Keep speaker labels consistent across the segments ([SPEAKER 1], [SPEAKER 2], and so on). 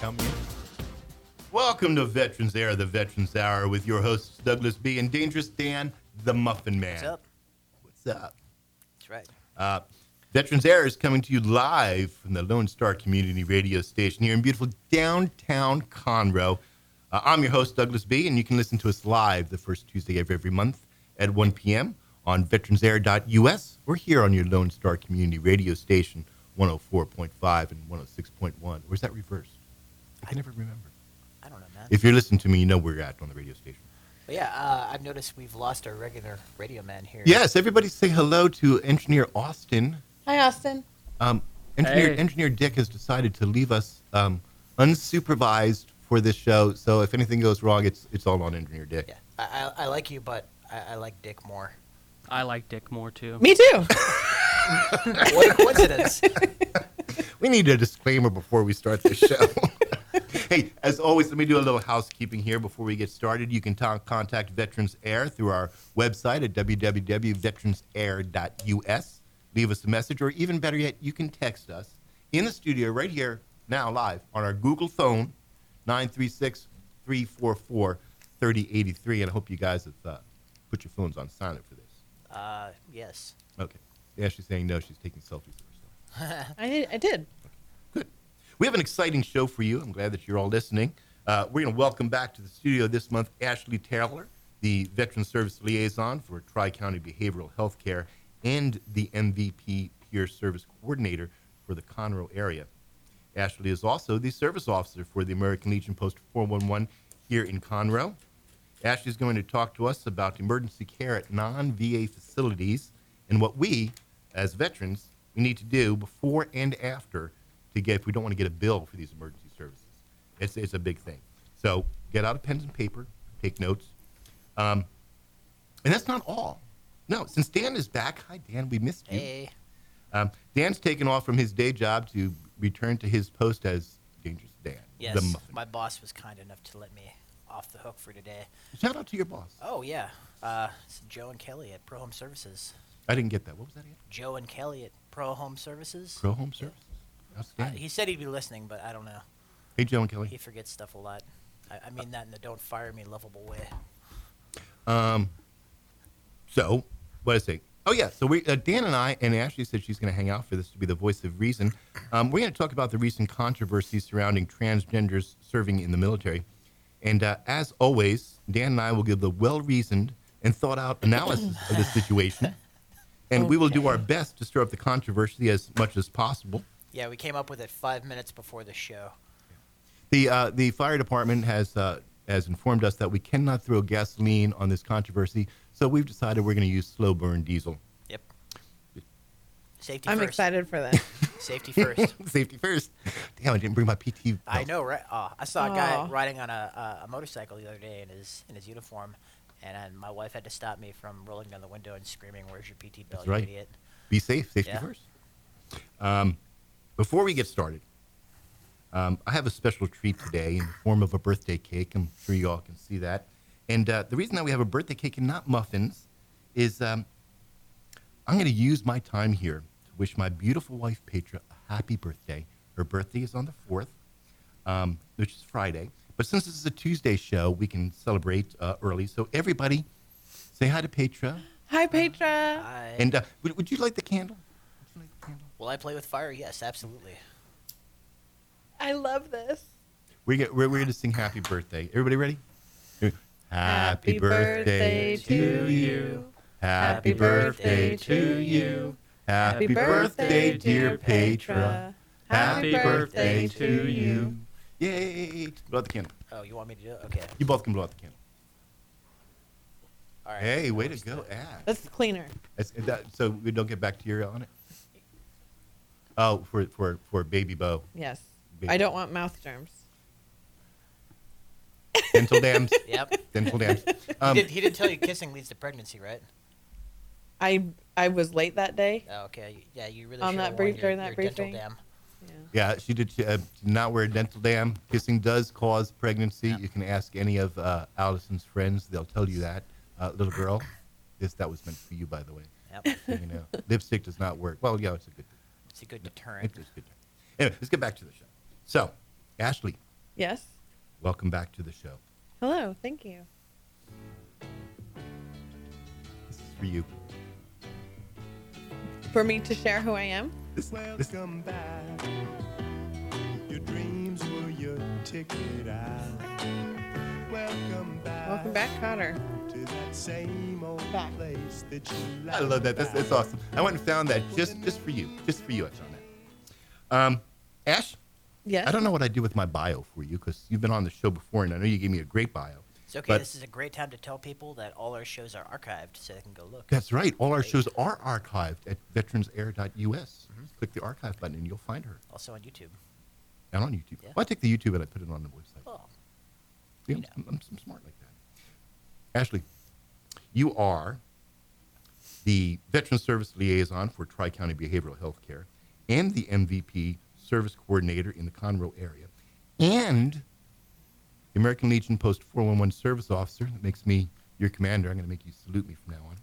[SPEAKER 1] Count me in. Welcome to Veterans Air, the Veterans Hour, with your hosts Douglas B. and Dangerous Dan, the Muffin Man.
[SPEAKER 2] What's up?
[SPEAKER 1] What's up?
[SPEAKER 2] That's right.
[SPEAKER 1] Uh, Veterans Air is coming to you live from the Lone Star Community Radio Station here in beautiful downtown Conroe. Uh, I'm your host, Douglas B., and you can listen to us live the first Tuesday of every month at 1 p.m. on veteransair.us. We're here on your Lone Star Community Radio Station, 104.5 and 106.1. Or is that reversed? I can never remember.
[SPEAKER 2] I don't know, man.
[SPEAKER 1] If you're listening to me, you know where you're at on the radio station.
[SPEAKER 2] But yeah, uh, I've noticed we've lost our regular radio man here.
[SPEAKER 1] Yes, everybody say hello to engineer Austin.
[SPEAKER 3] Hi, Austin.
[SPEAKER 1] Um, engineer,
[SPEAKER 4] Hey.
[SPEAKER 1] engineer Dick has decided to leave us um, unsupervised for this show. So if anything goes wrong, it's it's all on engineer Dick.
[SPEAKER 2] Yeah. I, I, I like you, but I, I like Dick more.
[SPEAKER 4] I like Dick more too.
[SPEAKER 3] Me too.
[SPEAKER 2] what a coincidence.
[SPEAKER 1] We need a disclaimer before we start the show. hey, as always, let me do a little housekeeping here before we get started. You can ta- contact Veterans Air through our website at www.veteransair.us. Leave us a message, or even better yet, you can text us in the studio right here now live on our Google phone, 936 344 3083. And I hope you guys have uh, put your phones on silent for this.
[SPEAKER 2] Uh, yes.
[SPEAKER 1] Okay. Ashley's saying no, she's taking selfies of herself.
[SPEAKER 3] I, I did.
[SPEAKER 1] We have an exciting show for you. I'm glad that you're all listening. Uh, we're going to welcome back to the studio this month Ashley Taylor, the Veteran Service Liaison for Tri County Behavioral Health Care and the MVP Peer Service Coordinator for the Conroe area. Ashley is also the Service Officer for the American Legion Post 411 here in Conroe. Ashley is going to talk to us about emergency care at non VA facilities and what we, as veterans, we need to do before and after to get if we don't want to get a bill for these emergency services. It's, it's a big thing. So get out of pens and paper, take notes. Um, and that's not all. No, since Dan is back, hi Dan, we missed you.
[SPEAKER 2] Hey.
[SPEAKER 1] Um, Dan's taken off from his day job to return to his post as Dangerous Dan.
[SPEAKER 2] Yes. My boss was kind enough to let me off the hook for today.
[SPEAKER 1] Shout out to your boss.
[SPEAKER 2] Oh, yeah. Uh, it's Joe and Kelly at Pro Home Services.
[SPEAKER 1] I didn't get that. What was that again?
[SPEAKER 2] Joe and Kelly at Pro Home Services.
[SPEAKER 1] Pro Home Services. Outstanding.
[SPEAKER 2] he said he'd be listening, but I don't know.
[SPEAKER 1] hey, Joe and Kelly.
[SPEAKER 2] He forgets stuff a lot. I, I mean that in the don't fire me lovable way.
[SPEAKER 1] Um, so, what did I say? Oh yeah, so we uh, Dan and I and Ashley said she's going to hang out for this to be the voice of reason. Um, we're going to talk about the recent controversy surrounding transgenders serving in the military, and uh, as always, Dan and I will give the well-reasoned and thought-out analysis of the situation, and we will do our best to stir up the controversy as much as possible.
[SPEAKER 2] Yeah, we came up with it five minutes before the show.
[SPEAKER 1] The uh, the fire department has uh, has informed us that we cannot throw gasoline on this controversy, so we've decided we're going to use slow burn diesel.
[SPEAKER 2] Yep. Safety
[SPEAKER 3] I'm
[SPEAKER 2] first.
[SPEAKER 3] excited for that.
[SPEAKER 2] Safety first.
[SPEAKER 1] Safety first. Damn, I didn't bring my PT.
[SPEAKER 2] I know, right? Oh, I saw a guy
[SPEAKER 3] Aw.
[SPEAKER 2] riding on a, a, a motorcycle the other day in his in his uniform, and, and my wife had to stop me from rolling down the window and screaming, "Where's your PT belt,
[SPEAKER 1] That's
[SPEAKER 2] you
[SPEAKER 1] right.
[SPEAKER 2] idiot?"
[SPEAKER 1] Be safe. Safety
[SPEAKER 2] Yeah.
[SPEAKER 1] first. Um, before we get started, um, I have a special treat today in the form of a birthday cake. I'm sure you all can see that. And uh, the reason that we have a birthday cake and not muffins is um, I'm going to use my time here to wish my beautiful wife, Petra, a happy birthday. Her birthday is on the 4th, um, which is Friday. But since this is a Tuesday show, we can celebrate uh, early. So everybody, say hi to Petra.
[SPEAKER 3] Hi, Petra.
[SPEAKER 2] I,
[SPEAKER 1] And uh, would, would you light the candle? Would you light the candle?
[SPEAKER 2] Will I play with fire? Yes, absolutely.
[SPEAKER 3] I love this.
[SPEAKER 1] We're, get, we're, we're going to sing happy birthday. Everybody ready? Happy,
[SPEAKER 3] Happy
[SPEAKER 1] birthday,
[SPEAKER 3] birthday
[SPEAKER 1] to
[SPEAKER 3] to
[SPEAKER 1] you.
[SPEAKER 3] you.
[SPEAKER 1] Happy
[SPEAKER 3] Happy
[SPEAKER 1] birthday
[SPEAKER 3] birthday
[SPEAKER 1] to
[SPEAKER 3] to
[SPEAKER 1] you. Happy
[SPEAKER 3] Happy
[SPEAKER 1] birthday,
[SPEAKER 3] birthday,
[SPEAKER 1] dear
[SPEAKER 3] dear
[SPEAKER 1] Petra.
[SPEAKER 3] Petra.
[SPEAKER 1] Happy
[SPEAKER 3] Happy
[SPEAKER 1] birthday
[SPEAKER 3] birthday
[SPEAKER 1] to
[SPEAKER 3] to
[SPEAKER 1] you. Yay. Blow out the candle.
[SPEAKER 2] Oh, you want me to do it? Okay.
[SPEAKER 1] You both can blow out the candle.
[SPEAKER 2] All right.
[SPEAKER 1] Hey, way to go,
[SPEAKER 2] do.
[SPEAKER 1] Ash.
[SPEAKER 3] That's cleaner.
[SPEAKER 1] That's- that- so we don't get bacteria on it? Oh, for, for, for baby Bo.
[SPEAKER 3] Yes.
[SPEAKER 1] Baby.
[SPEAKER 3] I don't want mouth germs.
[SPEAKER 1] Dental dams.
[SPEAKER 2] Yep.
[SPEAKER 1] Dental dams.
[SPEAKER 2] he,
[SPEAKER 1] Um,
[SPEAKER 2] did, he did tell you kissing leads to pregnancy, right?
[SPEAKER 3] I I was late that day.
[SPEAKER 2] Oh, okay. Yeah, you really
[SPEAKER 3] On that brief-
[SPEAKER 2] worn
[SPEAKER 3] during
[SPEAKER 2] your,
[SPEAKER 3] that
[SPEAKER 2] your dental
[SPEAKER 3] briefing?
[SPEAKER 2] dam.
[SPEAKER 3] Yeah.
[SPEAKER 1] Yeah, she did uh, not wear a dental dam. Kissing does cause pregnancy.
[SPEAKER 2] Yeah.
[SPEAKER 1] You can ask any of uh, Allison's friends; they'll tell you that. Uh, little girl, this that was meant for you, by the way.
[SPEAKER 2] Yep.
[SPEAKER 1] So, you know, lipstick does not work. Well, yeah, it's a good.
[SPEAKER 2] It's a good deterrent.
[SPEAKER 1] It's a good. Anyway, let's get back to the show. So, Ashley,
[SPEAKER 3] Yes.
[SPEAKER 1] welcome back to the show.
[SPEAKER 3] Hello. Thank you.
[SPEAKER 1] This is for you.
[SPEAKER 3] For me to share who I am.
[SPEAKER 1] This, this,
[SPEAKER 5] Welcome back. Your dreams were your ticket out. Welcome back.
[SPEAKER 3] Welcome back, Connor.
[SPEAKER 5] To that same old
[SPEAKER 3] Back.
[SPEAKER 5] place that you
[SPEAKER 1] I love that. That's, that's awesome. I went and found that just just for you. Just for you, I found that. Um, Ash,
[SPEAKER 3] Yes.
[SPEAKER 1] I don't know what I do with my bio for you because you've been on the show before, and I know you gave me a great bio.
[SPEAKER 2] It's okay.
[SPEAKER 1] But-
[SPEAKER 2] this is a great time to tell people that all our shows are archived, so they can go look.
[SPEAKER 1] That's right. All our shows are archived at veteransair.us. Click the archive button, and you'll find her.
[SPEAKER 2] Also on YouTube.
[SPEAKER 1] And on YouTube.
[SPEAKER 2] Yeah.
[SPEAKER 1] Well, I take the YouTube and I put it on the website.
[SPEAKER 2] Oh,
[SPEAKER 1] Yeah,
[SPEAKER 2] you
[SPEAKER 1] I'm, I'm, I'm smart like that. Ashley, you are the Veteran Service Liaison for Tri County Behavioral Health Care and the MVP Service Coordinator in the Conroe area, and the American Legion Post 411 Service Officer. That makes me your commander. I'm going to make you salute me from now on.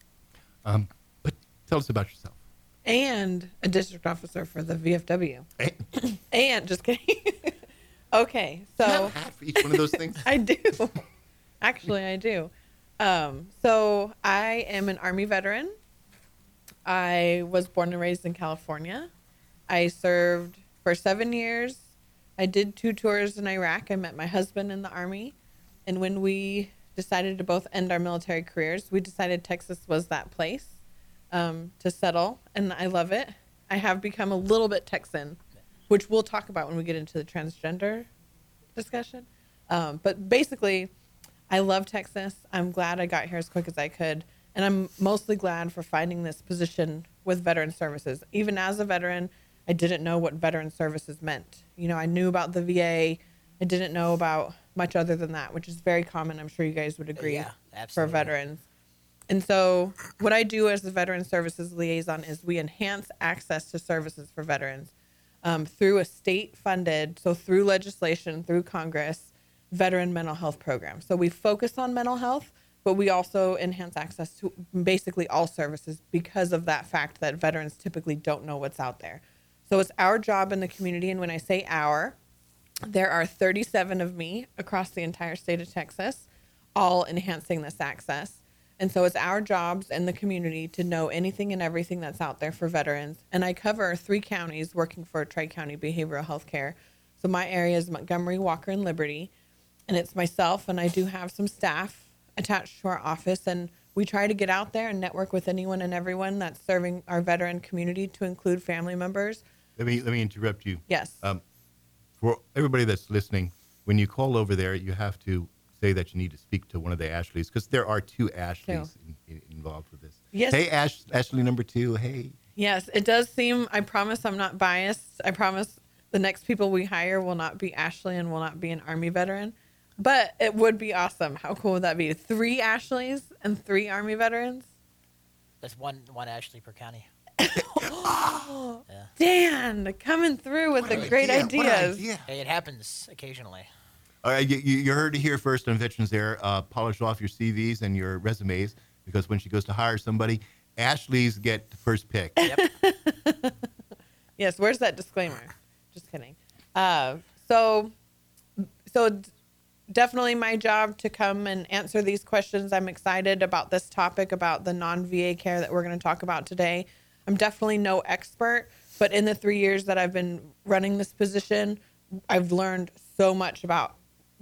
[SPEAKER 1] Um, but tell us about yourself.
[SPEAKER 3] and a district officer for the VFW.
[SPEAKER 1] Eh,
[SPEAKER 3] And just kidding. okay,
[SPEAKER 1] do you have
[SPEAKER 3] so
[SPEAKER 1] a hat for each one of those things?
[SPEAKER 3] I do. Actually, I do. Um, so I am an Army veteran. I was born and raised in California. I served for seven years. I did two tours in Iraq. I met my husband in the Army. And when we decided to both end our military careers, we decided Texas was that place um, to settle. And I love it. I have become a little bit Texan, which we'll talk about when we get into the transgender discussion. Um, but basically, I love Texas. I'm glad I got here as quick as I could. And I'm mostly glad for finding this position with Veteran Services. Even as a veteran, I didn't know what Veteran Services meant. You know, I knew about the VA. I didn't know about much other than that, which is very common. I'm sure you guys would agree
[SPEAKER 2] yeah,
[SPEAKER 3] for veterans. And so, what I do as the Veteran Services Liaison is we enhance access to services for veterans um, through a state funded, so through legislation, through Congress, veteran mental health program. So, we focus on mental health, but we also enhance access to basically all services because of that fact that veterans typically don't know what's out there. So, it's our job in the community. And when I say our, there are 37 of me across the entire state of Texas, all enhancing this access. And so it's our jobs in the community to know anything and everything that's out there for veterans. And I cover three counties working for Tri County Behavioral Health Care. So my area is Montgomery, Walker, and Liberty. And it's myself, and I do have some staff attached to our office. And we try to get out there and network with anyone and everyone that's serving our veteran community to include family members.
[SPEAKER 1] Let me let me interrupt you.
[SPEAKER 3] Yes.
[SPEAKER 1] Um, for everybody that's listening, when you call over there, you have to say that you need to speak to one of the Ashleys because there are two Ashleys in, in, involved with this.
[SPEAKER 3] Yes.
[SPEAKER 1] Hey, Ash, Ashley number two. Hey.
[SPEAKER 3] Yes, it does seem. I promise I'm not biased. I promise the next people we hire will not be Ashley and will not be an Army veteran. But it would be awesome. How cool would that be? Three Ashleys and three Army veterans?
[SPEAKER 2] That's one one Ashley per county.
[SPEAKER 3] Dan, coming through with
[SPEAKER 1] What
[SPEAKER 3] the great
[SPEAKER 1] idea,
[SPEAKER 3] ideas.
[SPEAKER 1] idea.
[SPEAKER 2] Hey, it happens occasionally.
[SPEAKER 1] All right, you, you you heard it here first on Veterans Air. Uh, polish off your CVs and your resumes because when she goes to hire somebody, Ashley's get the first pick.
[SPEAKER 2] Yep.
[SPEAKER 3] Yes, where's that disclaimer? Just kidding. Uh, so, so d- definitely my job to come and answer these questions. I'm excited about this topic about the non VA care that we're going to talk about today. I'm definitely no expert, but in the three years that I've been running this position, I've learned so much about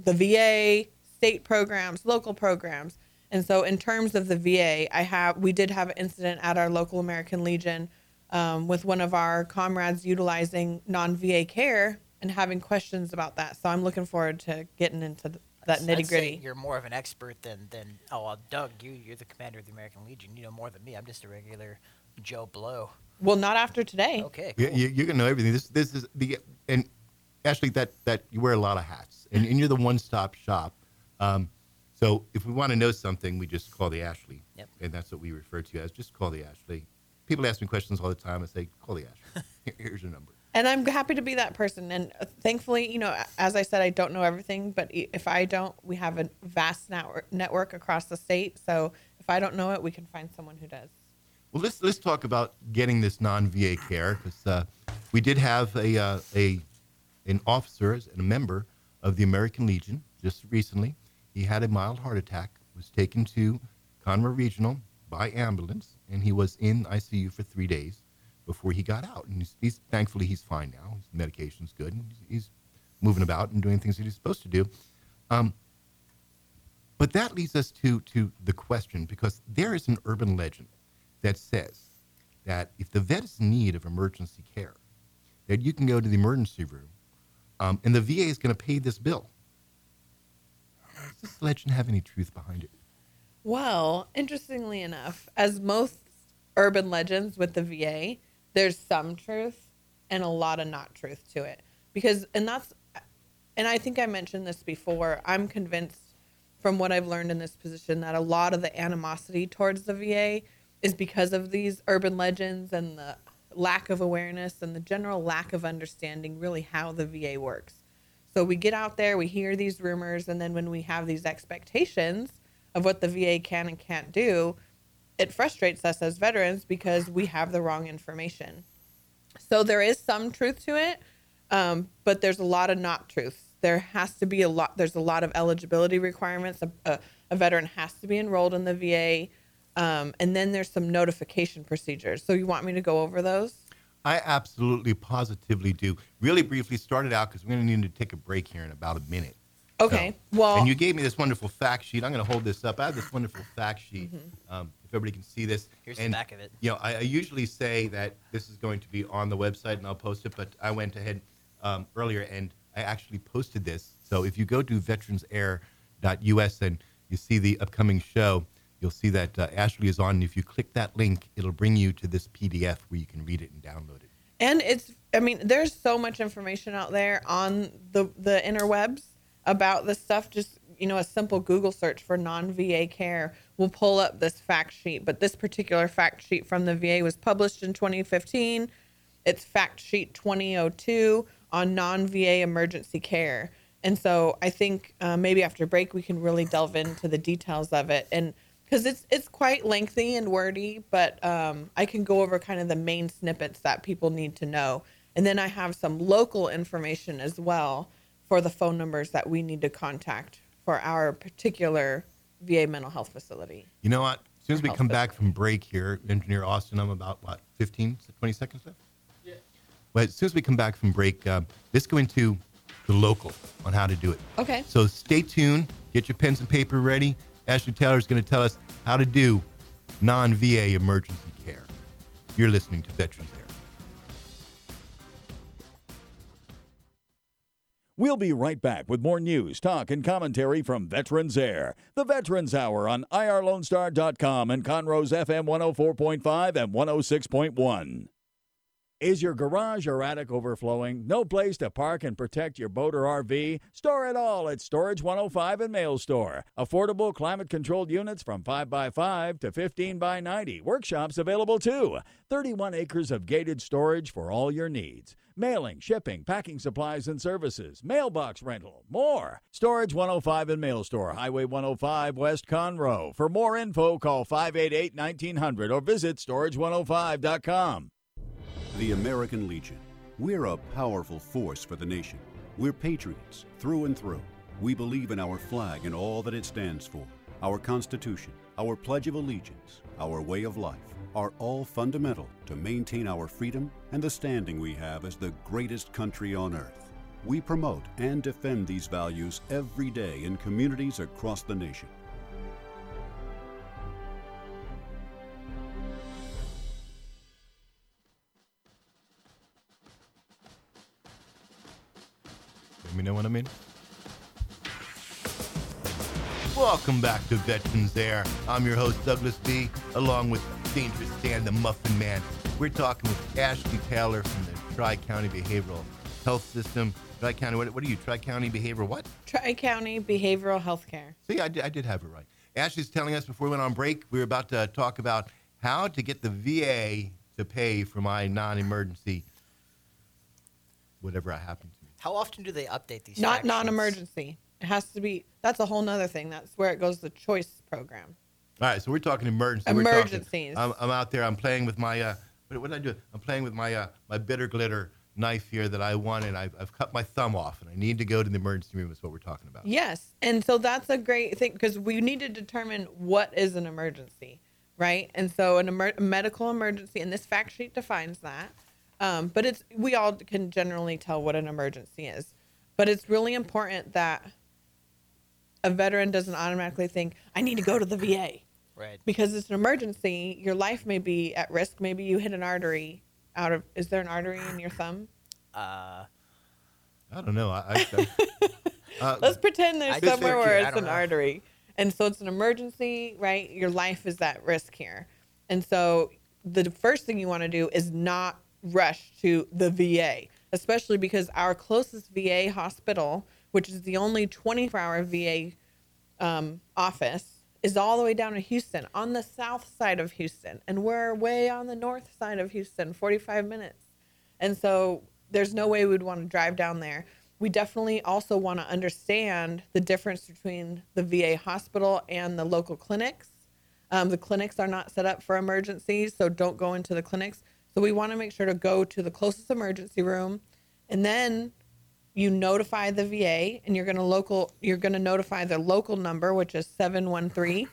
[SPEAKER 3] the VA, state programs, local programs. And so, in terms of the VA, I have we did have an incident at our local American Legion um, with one of our comrades utilizing non VA care and having questions about that. So I'm looking forward to getting into th- that nitty gritty.
[SPEAKER 2] You're more of an expert than than oh well, Doug. You you're the commander of the American Legion. You know more than me. I'm just a regular Joe Blow.
[SPEAKER 3] Well, not after today.
[SPEAKER 2] Okay.
[SPEAKER 1] You,
[SPEAKER 2] Cool.
[SPEAKER 1] you, you're gonna know everything. This this is the and Ashley that that you wear a lot of hats and, and you're the one stop shop. Um, so if we want to know something, we just call the Ashley,
[SPEAKER 2] Yep.
[SPEAKER 1] and that's what we refer to as just call the Ashley. People ask me questions all the time. I say call the Ashley. Here- Here's your number.
[SPEAKER 3] And I'm happy to be that person. And uh, thankfully, you know, as I said, I don't know everything, but if I don't, we have a vast network, across the state. So if I don't know it, we can find someone who does.
[SPEAKER 1] Well, let's let's talk about getting this non VA care because uh, we did have a uh, a an officer and a member of the American Legion just recently. He had a mild heart attack, was taken to Conroe Regional by ambulance, and he was in ICU for three days before he got out. And he's, he's thankfully he's fine now. His medication's good, and he's, moving about and doing things that he's supposed to do. Um, but that leads us to to the question because there is an urban legend that says that if the vet is in need of emergency care, that you can go to the emergency room, um, and the VA is going to pay this bill. Does this legend have any truth behind it?
[SPEAKER 3] Well, interestingly enough, as most urban legends with the VA, there's some truth and a lot of not truth to it. Because, and that's, and I think I mentioned this before, I'm convinced from what I've learned in this position that a lot of the animosity towards the VA is because of these urban legends and the lack of awareness and the general lack of understanding really how the VA works. So we get out there, we hear these rumors, and then when we have these expectations of what the VA can and can't do, it frustrates us as veterans because we have the wrong information. So there is some truth to it, um, but there's a lot of not truths. There has to be a lot. There's a lot of eligibility requirements. A, a, a veteran has to be enrolled in the VA, um, and then there's some notification procedures. So you want me to go over those?
[SPEAKER 1] I absolutely positively do. Really briefly, started out because we're going to need to take a break here in about a minute.
[SPEAKER 3] Okay.
[SPEAKER 1] So-
[SPEAKER 3] well,
[SPEAKER 1] and you gave me this wonderful fact sheet. I'm going to hold this up. I have this wonderful fact sheet.
[SPEAKER 3] Mm-hmm.
[SPEAKER 1] Um, everybody can see this,
[SPEAKER 2] Here's the back of it.
[SPEAKER 1] You know, I, I usually say that this is going to be on the website, and I'll post it. But I went ahead um, earlier, and I actually posted this. So if you go to veteransair.us and you see the upcoming show, you'll see that uh, Ashley is on. And if you click that link, it'll bring you to this PDF where you can read it and download it.
[SPEAKER 3] and it's i mean there's so much information out there on the the interwebs about this stuff just you know a simple google search for non-va care will pull up this fact sheet but this particular fact sheet from the va was published in 2015 it's fact sheet 2002 on non-va emergency care. And so i think uh, maybe after break we can really delve into the details of it. And because it's it's quite lengthy and wordy, but um, I can go over kind of the main snippets that people need to know, and then I have some local information as well for the phone numbers that we need to contact for our particular VA mental health facility.
[SPEAKER 1] You know what? As soon as we come
[SPEAKER 3] system.
[SPEAKER 1] back from break here, Engineer Austin, I'm about, what, 15, 20 seconds left? Yeah. Well, as soon as we come back from break, uh, let's go into the local on how to do it.
[SPEAKER 3] Okay.
[SPEAKER 1] So stay tuned. Get your pens and paper ready. Ashley Taylor is going to tell us how to do non VA emergency care. You're listening to Veterans
[SPEAKER 6] We'll be right back with more news, talk, and commentary from Veterans Air. The Veterans Hour on IRLoneStar.com and Conroe's FM 104.5 and 106.1. Is your garage or attic overflowing? No place to park and protect your boat or RV? Store it all at Storage 105 and Mail Store. Affordable climate controlled units from 5x5 to 15x90. Workshops available too. 31 acres of gated storage for all your needs. Mailing, shipping, packing supplies and services, mailbox rental, more. Storage 105 and Mail Store, Highway 105 West Conroe. For more info, call 588 1900 or visit storage105.com.
[SPEAKER 7] The American Legion. We're a powerful force for the nation. We're patriots through and through. We believe in our flag and all that it stands for. Our Constitution, our Pledge of Allegiance, our way of life are all fundamental to maintain our freedom and the standing we have as the greatest country on earth. We promote and defend these values every day in communities across the nation.
[SPEAKER 1] Me know what I mean? Welcome back to Veterans Air. I'm your host, Douglas B., along with Dangerous Dan, the Muffin Man. We're talking with Ashley Taylor from the Tri County Behavioral Health System. Tri County, what, what are you? Tri County Behavioral what?
[SPEAKER 3] Tri County Behavioral Health Care.
[SPEAKER 1] See, I did, I did have it right. Ashley's telling us before we went on break, we were about to talk about how to get the VA to pay for my non emergency, whatever I happen to.
[SPEAKER 2] How often do they update these?
[SPEAKER 3] Not
[SPEAKER 2] fact
[SPEAKER 3] non-emergency. It has to be. That's a whole nother thing. That's where it goes. The choice program.
[SPEAKER 1] All right, so we're talking emergency. We're talking-
[SPEAKER 3] Emergencies.
[SPEAKER 1] I'm, I'm out there. I'm playing with my. Uh, what, what did I do? I'm playing with my uh, my bitter glitter knife here that I won, and I've, I've cut my thumb off, and I need to go to the emergency room. Is what we're talking about.
[SPEAKER 3] Yes. And so that's a great thing because we need to determine what is an emergency, right? And so an emer- a medical emergency, and this fact sheet defines that. Um, but it's we all can generally tell what an emergency is. But it's really important that a veteran doesn't automatically think, I need to go to the VA
[SPEAKER 2] Right.
[SPEAKER 3] because it's an emergency. Your life may be at risk. Maybe you hit an artery out of, is there an artery in your thumb?
[SPEAKER 2] Uh,
[SPEAKER 1] I don't know. I, I, I uh,
[SPEAKER 3] Let's pretend there's
[SPEAKER 2] I
[SPEAKER 3] somewhere where it's an
[SPEAKER 2] know.
[SPEAKER 3] artery. And so it's an emergency, right? Your life is at risk here. And so the first thing you want to do is not rush to the VA, especially because our closest VA hospital, which is the only 24 hour VA um, office, is all the way down in Houston on the south side of Houston. And we're way on the north side of Houston, 45 minutes. And so there's no way we'd want to drive down there. We definitely also want to understand the difference between the VA hospital and the local clinics. Um, the clinics are not set up for emergencies, so don't go into the clinics. So we want to make sure to go to the closest emergency room, and then you notify the VA, and you're going to local. You're going to notify the local number, which is 713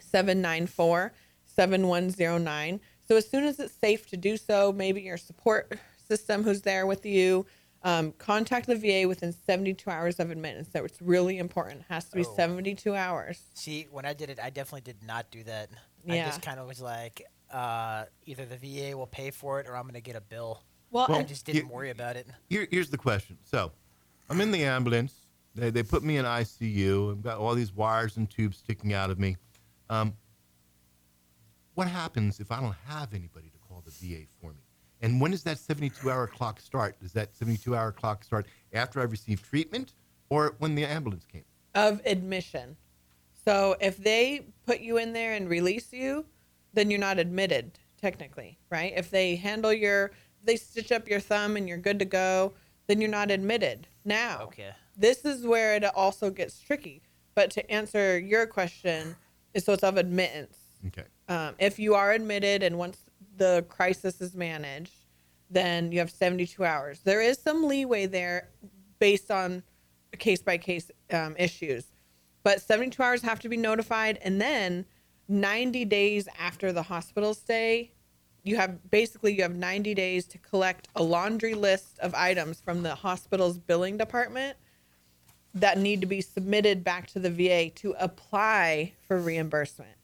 [SPEAKER 3] 794 7109. So as soon as it's safe to do so, maybe your support system who's there with you, um, contact the VA within 72 hours of admittance. So it's really important. It has to be
[SPEAKER 2] Oh.
[SPEAKER 3] 72 hours.
[SPEAKER 2] see, when I did it, I definitely did not do that.
[SPEAKER 3] Yeah.
[SPEAKER 2] I just kind of was like, uh, either the VA will pay for it or I'm going to get a bill.
[SPEAKER 3] Well,
[SPEAKER 2] I just didn't
[SPEAKER 1] you-
[SPEAKER 2] worry about it.
[SPEAKER 1] here, here's the question. So, I'm in the ambulance. They, they put me in ICU. I've got all these wires and tubes sticking out of me. Um, what happens if I don't have anybody to call the VA for me? And when does that 72 hour clock start? Does that 72 hour clock start after I've received treatment or when the ambulance came?
[SPEAKER 3] of admission. So if they put you in there and release you, then you're not admitted technically, right? If they handle your, they stitch up your thumb and you're good to go, then you're not admitted. Now,
[SPEAKER 2] Okay.
[SPEAKER 3] this is where it also gets tricky. But to answer your question, is so it's of admittance.
[SPEAKER 1] Okay.
[SPEAKER 3] Um, if you are admitted and once the crisis is managed, then you have 72 hours. There is some leeway there based on case by case um, issues, but 72 hours have to be notified, and then 90 days after the hospital stay, you have basically you have 90 days to collect a laundry list of items from the hospital's billing department that need to be submitted back to the VA to apply for reimbursement.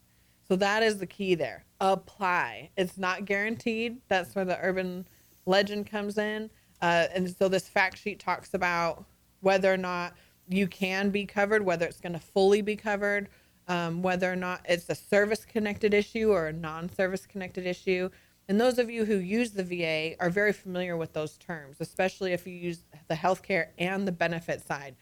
[SPEAKER 3] So that is the key there. Apply. It's not guaranteed. That's where the urban legend comes in. Uh, and so this fact sheet talks about whether or not you can be covered, whether it's going to fully be covered, um, whether or not it's a service connected issue or a non service connected issue. And those of you who use the VA are very familiar with those terms, especially if you use the healthcare and the benefit side.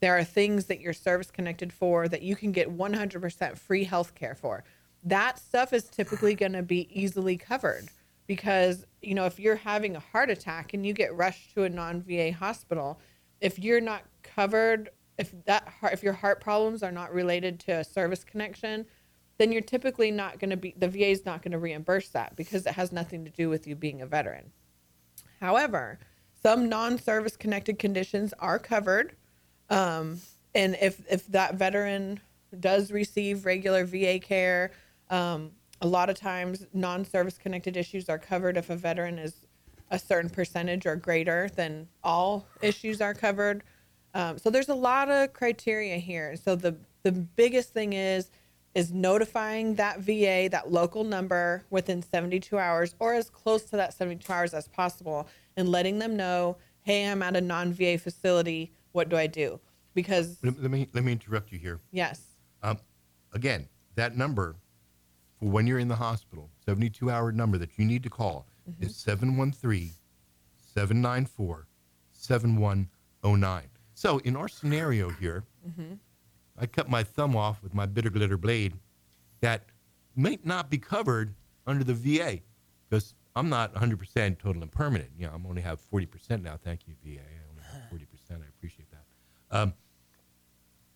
[SPEAKER 3] There are things that you're service connected for that you can get 100% free healthcare for. That stuff is typically going to be easily covered because, you know, if you're having a heart attack and you get rushed to a non VA hospital, if you're not covered, if that heart, if your heart problems are not related to a service connection, then you're typically not going to be the VA is not going to reimburse that because it has nothing to do with you being a veteran. However, some non-service connected conditions are covered, um, and if if that veteran does receive regular VA care, um, a lot of times non-service connected issues are covered if a veteran is a certain percentage or greater than all issues are covered. Um, so there's a lot of criteria here. So the the biggest thing is is notifying that VA, that local number within 72 hours or as close to that 72 hours as possible and letting them know, "Hey, I'm at a non-VA facility. What do I do?" Because
[SPEAKER 1] Let, me let me interrupt you here.
[SPEAKER 3] yes,
[SPEAKER 1] Um, again, that number for when you're in the hospital, 72 hour number that you need to call is 713 794 7109. So, in our scenario here, I cut my thumb off with my bitter glitter blade that might not be covered under the VA because I'm not 100% total and permanent. You know, I'm only have 40% now. Thank you, VA. I only have 40%. I appreciate that. Um,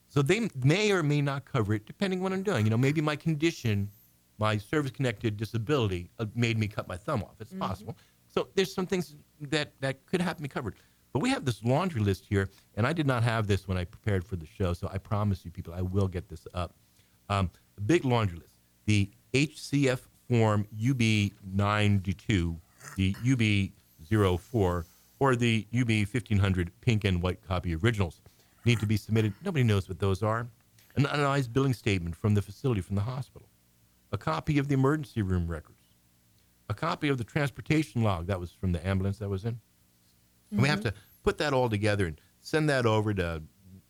[SPEAKER 1] so they may or may not cover it depending on what I'm doing. You know, maybe my condition, my service-connected disability, uh, made me cut my thumb off. It's possible. So there's some things that that could have be covered. But we have this laundry list here, and I did not have this when I prepared for the show. So I promise you, people, I will get this up. Um, big laundry list. The HCF form UB92, the UB04, or the UB 1500 pink and white copy originals need to be submitted. Nobody knows what those are. An analyzed billing statement from the facility, from the hospital, a copy of the emergency room records, a copy of the transportation log that was from the ambulance that was in. And we have to put that all together and send that over to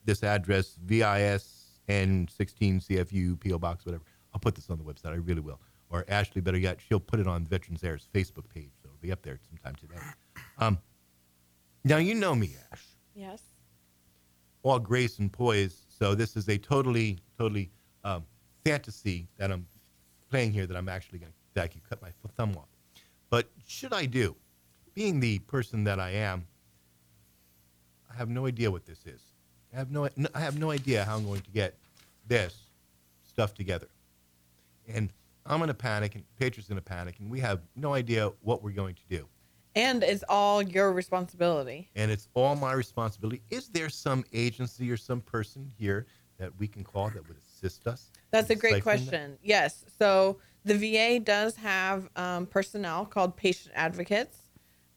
[SPEAKER 1] this address, VISN 16 CFU, PO Box, whatever. I'll put this on the website. I really will. Or Ashley, better yet, she'll put it on Veterans Air's Facebook page. So it'll be up there sometime today. Um, now, you know me, Ash.
[SPEAKER 3] Yes.
[SPEAKER 1] All grace and poise. So this is a totally, totally um, fantasy that I'm playing here that I'm actually going to, that I can cut my thumb off. But should I do? Being the person that I am, I have no idea what this is. I have no, I have no idea how I'm going to get this stuff together. And I'm going to panic, and Petra's going to panic, and we have no idea what we're going to do.
[SPEAKER 3] And it's all your responsibility.
[SPEAKER 1] And it's all my responsibility. Is there some agency or some person here that we can call that would assist us?
[SPEAKER 3] That's a great
[SPEAKER 1] deciphering that?
[SPEAKER 3] question. Yes. So the VA does have um, personnel called patient advocates.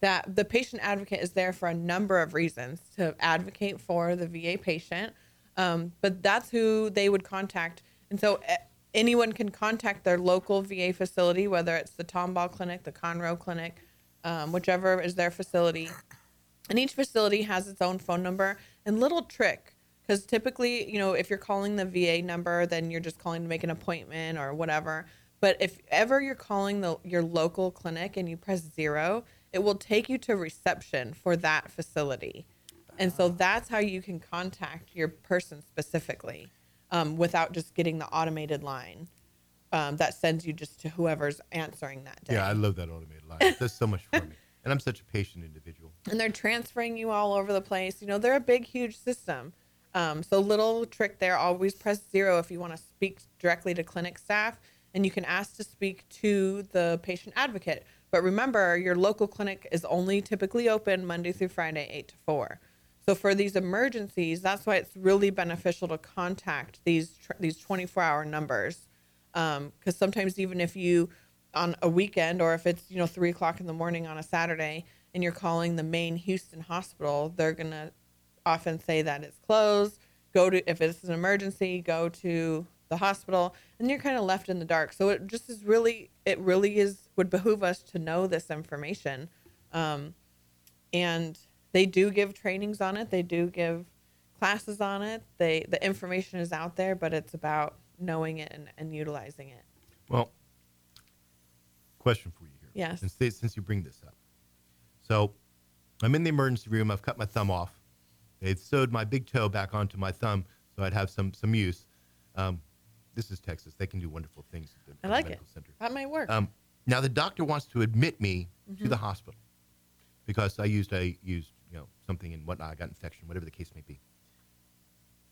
[SPEAKER 3] That the patient advocate is there for a number of reasons to advocate for the VA patient, um, but that's who they would contact. And so eh, anyone can contact their local VA facility, whether it's the Tomball Clinic, the Conroe Clinic, um, whichever is their facility. And each facility has its own phone number and little trick because typically, you know, if you're calling the VA number, then you're just calling to make an appointment or whatever. But if ever you're calling the your local clinic and you press zero, it will take you to reception for that facility. And so that's how you can contact your person specifically um, without just getting the automated line um, that sends you just to whoever's answering that day.
[SPEAKER 1] Yeah, I love that automated line. It does so much for me. And I'm such a patient individual.
[SPEAKER 3] and they're transferring you all over the place. You know, they're a big, huge system. Um, so little trick there: always press zero if you want to speak directly to clinic staff, and you can ask to speak to the patient advocate. But remember, your local clinic is only typically open Monday through Friday, eight to four. So for these emergencies, that's why it's really beneficial to contact these these 24-hour numbers, um, because sometimes even if you on a weekend or if it's you know three o'clock in the morning on a Saturday and you're calling the main Houston hospital, they're gonna often say that it's closed. Go to if it's an emergency, go to the hospital, and you're kind of left in the dark. So it just is really it really is would behoove us to know this information, um, and they do give trainings on it. They do give classes on it. They the information is out there, but it's about knowing it and, and utilizing it.
[SPEAKER 1] Well, question for you here.
[SPEAKER 3] Yes.
[SPEAKER 1] Since, since you bring this up. So I'm in the emergency room. I've cut my thumb off. They've sewed my big toe back onto my thumb so I'd have some, some use. Um, this is Texas. They can do wonderful things at the,
[SPEAKER 3] I
[SPEAKER 1] at the
[SPEAKER 3] like it.
[SPEAKER 1] center.
[SPEAKER 3] That might work.
[SPEAKER 1] Um, now the doctor wants to admit me
[SPEAKER 3] Mm-hmm.
[SPEAKER 1] to the hospital because I used I used you know something and whatnot. I got infection, whatever the case may be.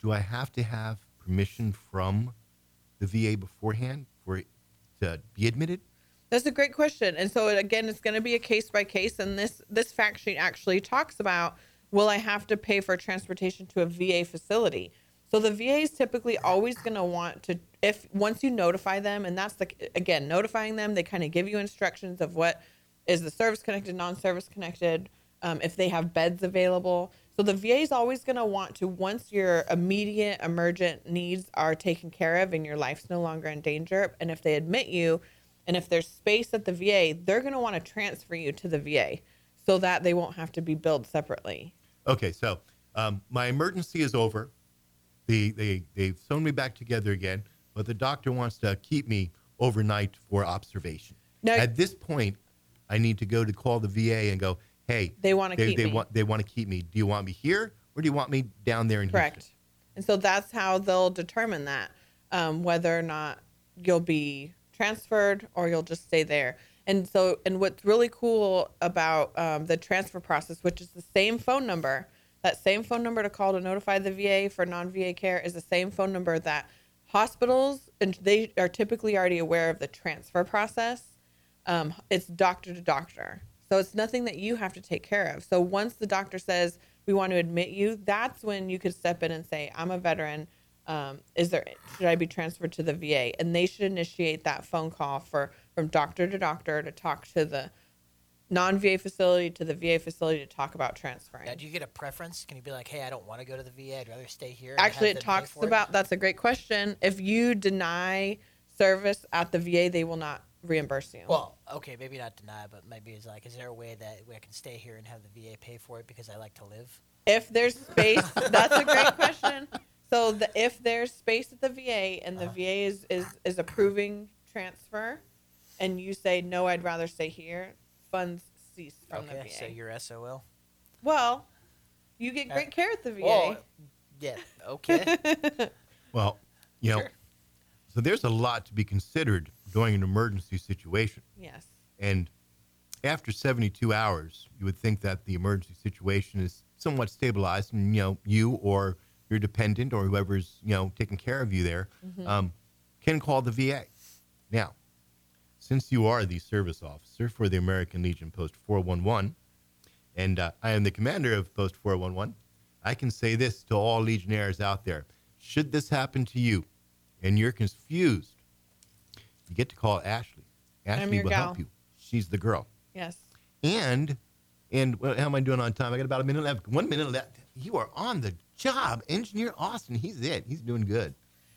[SPEAKER 1] Do I have to have permission from the VA beforehand for it to be admitted?
[SPEAKER 3] That's a great question. And so again, it's going to be a case by case. And this this fact sheet actually talks about will I have to pay for transportation to a VA facility? So the VA is typically always going to want to if once you notify them, and that's the again notifying them, they kind of give you instructions of what is the service connected, non-service connected, um, if they have beds available. So the VA is always going to want to once your immediate emergent needs are taken care of and your life's no longer in danger, and if they admit you, and if there's space at the VA, they're going to want to transfer you to the VA so that they won't have to be billed separately.
[SPEAKER 1] Okay, so um, my emergency is over. The, they, they've sewn me back together again, but the doctor wants to keep me overnight for observation.
[SPEAKER 3] Now-
[SPEAKER 1] At this point, I need to go to call the VA and go, hey,
[SPEAKER 3] They wanna
[SPEAKER 1] they,
[SPEAKER 3] keep
[SPEAKER 1] they
[SPEAKER 3] me.
[SPEAKER 1] Want, they want to keep me. Do you want me here or do you want me down there in
[SPEAKER 3] Correct.
[SPEAKER 1] Houston?
[SPEAKER 3] And so that's how they'll determine that um, whether or not you'll be transferred or you'll just stay there. And so, and what's really cool about um, the transfer process, which is the same phone number, that same phone number to call to notify the VA for non VA care is the same phone number that hospitals, and they are typically already aware of the transfer process. Um, it's doctor to doctor. So it's nothing that you have to take care of. So once the doctor says we want to admit you, that's when you could step in and say, "I'm a veteran. Um, is there should I be transferred to the VA?" And they should initiate that phone call for from doctor to doctor to talk to the non-VA facility to the VA facility to talk about transferring.
[SPEAKER 2] Now, do you get a preference? Can you be like, hey, I don't want to go to the VA. I'd rather stay here.
[SPEAKER 3] Actually, it talks
[SPEAKER 2] for it?"
[SPEAKER 3] about that's a great question. If you deny service at the VA, they will not reimburse you.
[SPEAKER 2] Well, okay, maybe not deny, but maybe it's like, is there a way that I can stay here and have the VA pay for it because I like to live?
[SPEAKER 3] if there's space, that's a great question. So the, if there's space at the VA and the
[SPEAKER 2] Uh-huh.
[SPEAKER 3] VA is, is is approving transfer, and you say no, I'd rather stay here, funds cease from
[SPEAKER 2] okay,
[SPEAKER 3] the VA.
[SPEAKER 2] so you're SOL.
[SPEAKER 3] well, you get
[SPEAKER 2] Uh,
[SPEAKER 3] great care at the VA.
[SPEAKER 2] Well, yeah, okay.
[SPEAKER 1] Well, you know,
[SPEAKER 2] Sure.
[SPEAKER 1] so there's a lot to be considered during an emergency situation.
[SPEAKER 3] yes.
[SPEAKER 1] And after 72 hours, you would think that the emergency situation is somewhat stabilized, and you know, you or your dependent or whoever's you know taking care of you there um, can call the VA. Now, since you are the service officer for the American Legion Post 411, and uh, I am the commander of Post 411, I can say this to all Legionnaires out there: Should this happen to you, and you're confused, you get to call Ashley. Ashley will help you. She's the girl.
[SPEAKER 3] Yes.
[SPEAKER 1] And and well, how am I doing on time? I got about a minute left. One minute left. You are on the job, Engineer Austin. He's it. He's doing good.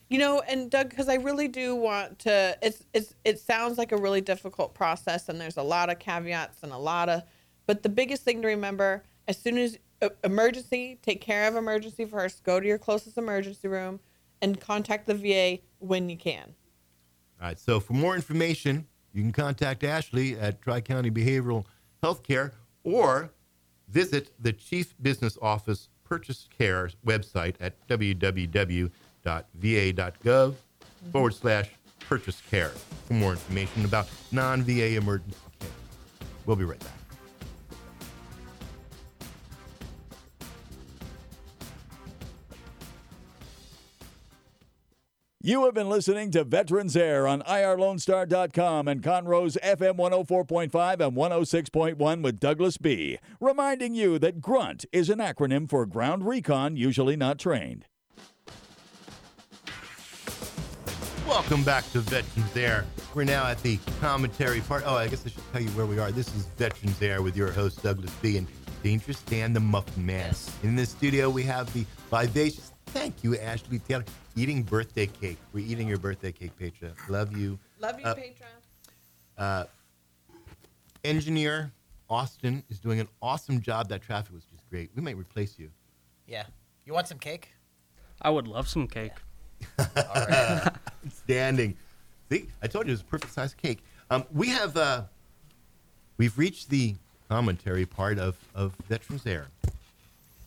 [SPEAKER 3] You know, and Doug, because I really do want to. It's it's it sounds like a really difficult process, and there's a lot of caveats and a lot of. But the biggest thing to remember: as soon as uh, emergency, take care of emergency first. Go to your closest emergency room, and contact the VA when you can.
[SPEAKER 1] All right. So for more information, you can contact Ashley at Tri County Behavioral Healthcare or visit the Chief Business Office Purchase Care website at www.va.gov forward slash purchase care for more information about non VA emergency care. We'll be right back.
[SPEAKER 6] You have been listening to Veterans Air on IRLoneStar.com and Conroe's FM 104.5 and 106.1 with Douglas B. Reminding you that GRUNT is an acronym for Ground Recon Usually Not Trained.
[SPEAKER 1] Welcome back to Veterans Air. We're now at the commentary part. Oh, I guess I should tell you where we are. This is Veterans Air with your host, Douglas B. and Dangerous Dan the Muffin Man.
[SPEAKER 2] Yes.
[SPEAKER 1] In the studio, we have the vivacious, thank you, Ashley Taylor, eating birthday cake. We're eating your birthday cake, Petra. Love you.
[SPEAKER 3] Love you,
[SPEAKER 1] Uh,
[SPEAKER 3] Petra.
[SPEAKER 1] Engineer Austin is doing an awesome job. That traffic was just great. We might replace you.
[SPEAKER 2] yeah. You want some cake?
[SPEAKER 4] I would love some cake.
[SPEAKER 2] All right.
[SPEAKER 1] Standing. See, I told you it was a perfect size cake. Um, we have uh, we've reached the commentary part of, of Veterans Air.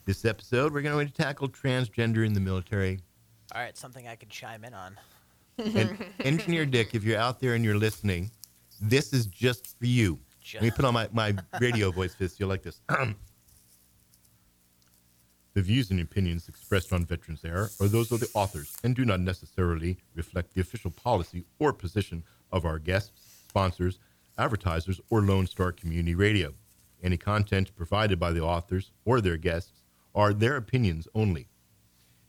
[SPEAKER 1] This episode, we're going to tackle transgender in the military.
[SPEAKER 2] All right. Something I could chime in on.
[SPEAKER 1] And Engineer Dick, if you're out there and you're listening, this is just for you. Let me put on my, my radio voice for. You'll like this. the views and opinions expressed on Veterans Air are those of the authors and do not necessarily reflect the official policy or position of our guests, sponsors, advertisers, or Lone Star Community Radio. Any content provided by the authors or their guests are their opinions only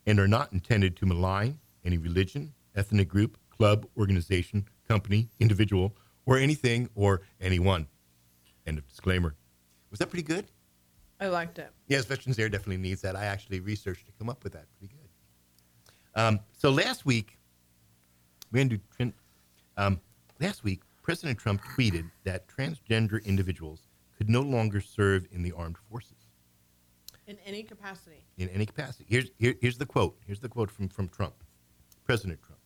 [SPEAKER 1] and are not intended to malign any religion, ethnic group, club, organization, company, individual, or anything or anyone. End of disclaimer. Was that pretty good?
[SPEAKER 3] I liked it.
[SPEAKER 1] Yes, Veterans Air definitely needs that. I actually researched to come up with that. Pretty good. Um, so last week, we're going to do. Um, last week, President Trump tweeted that transgender individuals could no longer serve in the armed forces
[SPEAKER 3] In any capacity.
[SPEAKER 1] in any capacity. Here's, here, here's the quote. Here's the quote from, from Trump, President Trump.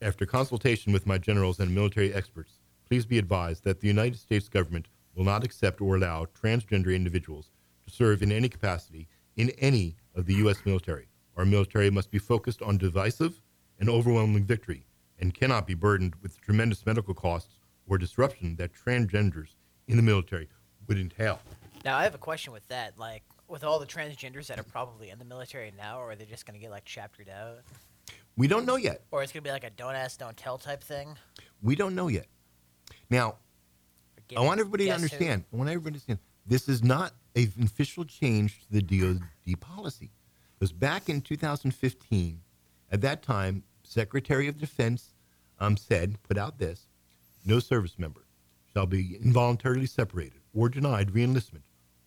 [SPEAKER 1] After consultation with my generals and military experts, please be advised that the United States government will not accept or allow transgender individuals serve in any capacity in any of the U.S. military. Our military must be focused on divisive and overwhelming victory and cannot be burdened with tremendous medical costs or disruption that transgenders in the military would entail.
[SPEAKER 2] Now I have a question with that. Like, with all the transgenders that are probably in the military now, or are they just gonna get like chaptered out,
[SPEAKER 1] We don't know yet.
[SPEAKER 2] or it's gonna be like a don't ask, don't tell type thing?
[SPEAKER 1] We don't know yet. Now, I want everybody to
[SPEAKER 2] guess who-
[SPEAKER 1] understand. I want everybody to understand. This is not an official change to the DoD policy. Because back in 2015, at that time, Secretary of Defense um, said, put out this: no service member shall be involuntarily separated or denied reenlistment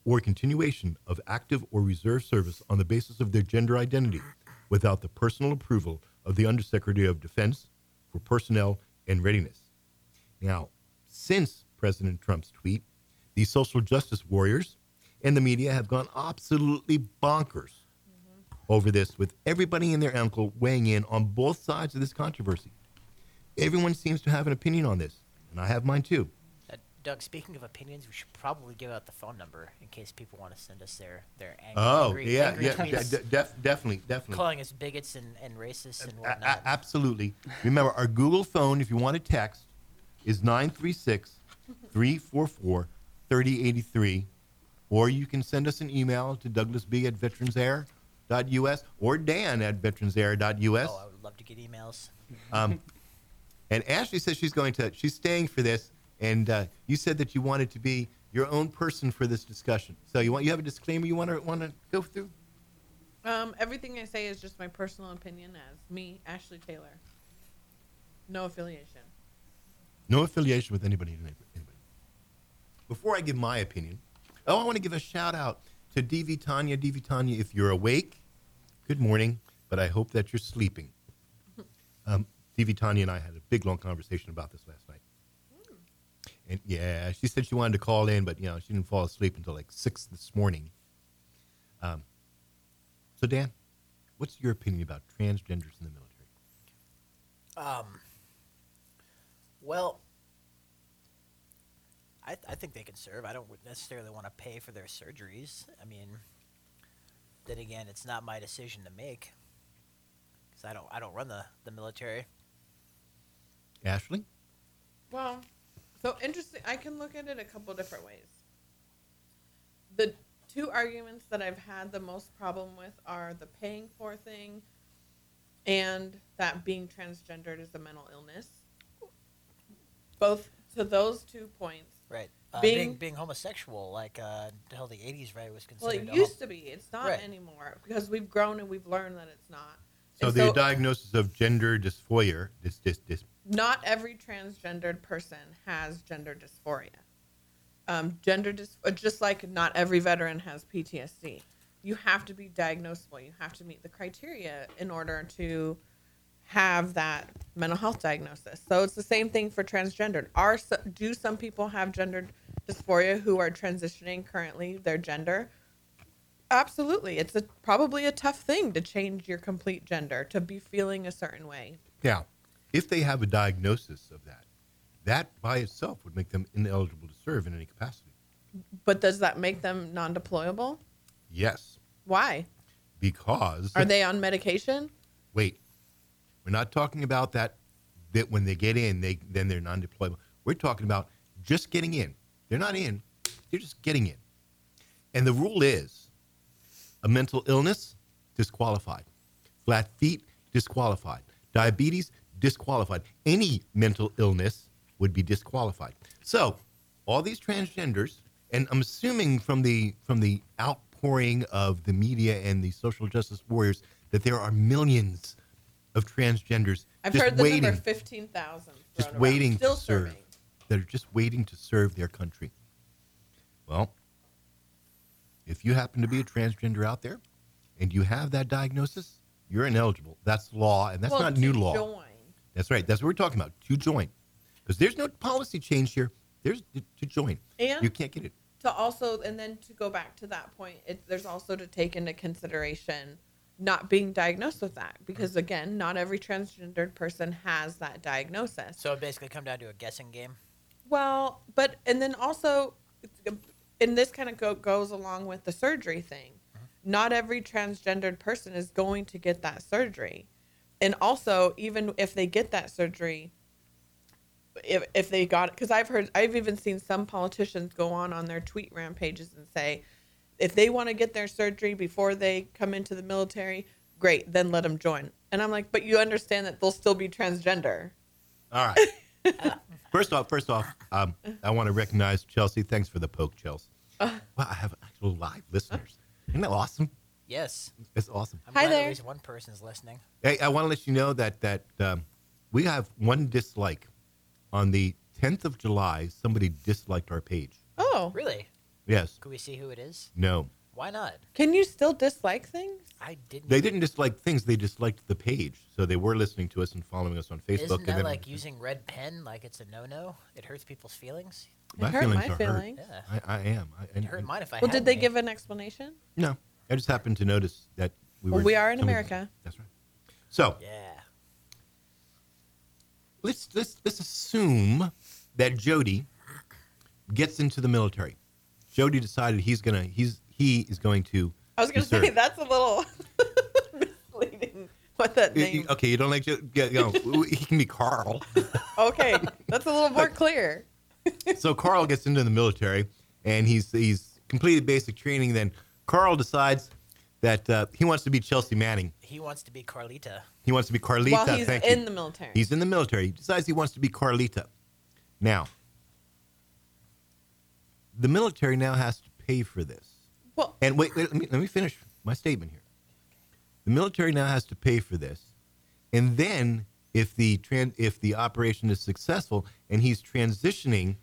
[SPEAKER 1] or continuation of active or reserve service on the basis of their gender identity without the personal approval of the Undersecretary of Defense for Personnel and Readiness. Now, since President Trump's tweet, these social justice warriors and the media have gone absolutely bonkers over this, with everybody and their uncle weighing in on both sides of this controversy. Everyone seems to have an opinion on this, and I have mine too.
[SPEAKER 2] Uh, Doug, speaking of opinions, we should probably give out the phone number in case people want to send us their their ang-
[SPEAKER 1] Oh,
[SPEAKER 2] angry,
[SPEAKER 1] yeah,
[SPEAKER 2] angry
[SPEAKER 1] yeah, de- def- definitely, definitely.
[SPEAKER 2] calling us bigots and, and racists and
[SPEAKER 1] A-
[SPEAKER 2] whatnot.
[SPEAKER 1] a- absolutely. Remember, our Google phone, if you want to text, is 936 344 3083. Or you can send us an email to douglasb at veteransair.us or dan at veteransair.us.
[SPEAKER 2] oh, I would love to get emails.
[SPEAKER 1] Um, and Ashley says she's going to, she's staying for this. And uh, you said that you wanted to be your own person for this discussion. So you want, you have a disclaimer you want to want to go through?
[SPEAKER 3] Um, everything I say is just my personal opinion as me, Ashley Taylor. No affiliation.
[SPEAKER 1] No affiliation with anybody. anybody. Before I give my opinion, oh, I want to give a shout out to DV Tanya. DV Tanya, if you're awake, good morning, but I hope that you're sleeping. Um, DV Tanya and I had a big, long conversation about this last night. And yeah, she said she wanted to call in, but you know she didn't fall asleep until like six this morning. Um, so Dan, what's your opinion about transgenders in the military?
[SPEAKER 2] Um, well, I, I think they can serve. I don't necessarily want to pay for their surgeries. I mean, then again, it's not my decision to make because I don't I don't run the, the military.
[SPEAKER 1] Ashley?
[SPEAKER 3] Well, so interesting. I can look at it a couple different ways. The two arguments that I've had the most problem with are the paying for thing and that being transgendered is a mental illness. Both to those two points.
[SPEAKER 2] Right. Uh,
[SPEAKER 3] Being-
[SPEAKER 2] being, being homosexual, like uh, until the '80s, right, was considered.
[SPEAKER 3] Well,
[SPEAKER 2] it
[SPEAKER 3] used
[SPEAKER 2] hom-
[SPEAKER 3] to be. It's not
[SPEAKER 2] Right.
[SPEAKER 3] anymore because we've grown and we've learned that it's not.
[SPEAKER 1] So
[SPEAKER 3] And
[SPEAKER 1] the diagnosis of gender dysphoria, this, this, this,
[SPEAKER 3] not every transgendered person has gender dysphoria. Um, gender dys- uh, just like not every veteran has PTSD. You have to be diagnosable. You have to meet the criteria in order to have that mental health diagnosis. So it's the same thing for transgendered. Are do some people have gender dysphoria who are transitioning currently their gender? Absolutely. It's a, probably a tough thing to change your complete gender to be feeling a certain way.
[SPEAKER 1] Now, if they have a diagnosis of that, that by itself would make them ineligible to serve in any capacity.
[SPEAKER 3] But does that make them non-deployable?
[SPEAKER 1] Yes,
[SPEAKER 3] Why?
[SPEAKER 1] because
[SPEAKER 3] Are they on medication?
[SPEAKER 1] wait, we're not talking about that. That when they get in, they then they're non-deployable. We're talking about just getting in. They're not in; they're just getting in. And the rule is, a mental illness disqualified, flat feet disqualified, diabetes disqualified. Any mental illness would be disqualified. So, all these transgenders, and I'm assuming from the from the outpouring of the media and the social justice warriors that there are millions of transgenders
[SPEAKER 3] I've heard the
[SPEAKER 1] waiting,
[SPEAKER 3] number fifteen thousand.
[SPEAKER 1] just waiting
[SPEAKER 3] still
[SPEAKER 1] to serve.
[SPEAKER 3] serving.
[SPEAKER 1] That are just waiting to serve their country. Well, if you happen to be a transgender out there and you have that diagnosis, you're ineligible. That's law, and that's
[SPEAKER 3] well,
[SPEAKER 1] not new law.
[SPEAKER 3] Join.
[SPEAKER 1] That's right. That's what we're talking about. To join, because there's no policy change here. There's to join.
[SPEAKER 3] And
[SPEAKER 1] you can't get it.
[SPEAKER 3] to also, and then to go back to that point, it, there's also to take into consideration not being diagnosed with that because mm-hmm. again, not every transgendered person has that diagnosis.
[SPEAKER 2] So it basically come down to a guessing game.
[SPEAKER 3] Well, but and then also, and this kind of go, goes along with the surgery thing. Mm-hmm. Not every transgendered person is going to get that surgery, and also even if they get that surgery, if if they got it, because I've heard I've even seen some politicians go on on their tweet rampages and say, if they want to get their surgery before they come into the military, great, then let them join. And I'm like, but you understand that they'll still be transgender.
[SPEAKER 1] All right. First off, first off, um, I want to recognize Chelsea. Thanks for the poke, Chelsea. wow, I have actual live listeners. Isn't that awesome?
[SPEAKER 2] Yes.
[SPEAKER 1] It's awesome.
[SPEAKER 2] I'm
[SPEAKER 3] Hi
[SPEAKER 2] glad
[SPEAKER 3] there.
[SPEAKER 2] at least one person's listening.
[SPEAKER 1] Hey, I want to let you know that that um, we have one dislike. On the 10th of July, somebody disliked our page.
[SPEAKER 3] Oh,
[SPEAKER 2] Really?
[SPEAKER 1] Yes.
[SPEAKER 2] Can we see who it is?
[SPEAKER 1] No.
[SPEAKER 2] Why not?
[SPEAKER 3] can you still dislike things?
[SPEAKER 2] I didn't.
[SPEAKER 1] They didn't dislike things. They disliked the page. So they were listening to us and following us on Facebook.
[SPEAKER 2] Isn't
[SPEAKER 1] and
[SPEAKER 2] that
[SPEAKER 1] then
[SPEAKER 2] like using red pen like it's a no-no? It hurts people's feelings.
[SPEAKER 3] It
[SPEAKER 1] my
[SPEAKER 3] hurt
[SPEAKER 1] feelings
[SPEAKER 3] my
[SPEAKER 1] are
[SPEAKER 3] feelings.
[SPEAKER 1] hurt.
[SPEAKER 2] Yeah.
[SPEAKER 1] I, I am. I, and,
[SPEAKER 2] It hurt mine if I
[SPEAKER 3] Well,
[SPEAKER 2] had
[SPEAKER 3] did they
[SPEAKER 2] me.
[SPEAKER 3] give an explanation?
[SPEAKER 1] No, I just happened to notice that we
[SPEAKER 3] Well,
[SPEAKER 1] were.
[SPEAKER 3] we are in
[SPEAKER 1] some of-
[SPEAKER 3] America.
[SPEAKER 1] That's right. So
[SPEAKER 2] Yeah.
[SPEAKER 1] let's let's let's assume that Jody gets into the military. Jody decided he's gonna he's he is going to.
[SPEAKER 3] I was going to
[SPEAKER 1] serve.
[SPEAKER 3] say that's a little misleading. What that name?
[SPEAKER 1] Okay, you don't like Jody. You know, he can be Carl.
[SPEAKER 3] Okay, that's a little more clear.
[SPEAKER 1] so Carl gets into the military, and he's he's completed basic training. Then Carl decides that uh, he wants to be Chelsea Manning.
[SPEAKER 2] He wants to be Carlita.
[SPEAKER 1] He wants to be Carlita.
[SPEAKER 3] While he's
[SPEAKER 1] Thank
[SPEAKER 3] in
[SPEAKER 1] you.
[SPEAKER 3] the military.
[SPEAKER 1] He's in the military. He decides he wants to be Carlita. Now, the military now has to pay for this.
[SPEAKER 3] well,
[SPEAKER 1] And wait, wait let, me, let me finish my statement here. The military now has to pay for this. And then if the tran- if the operation is successful and he's transitioning,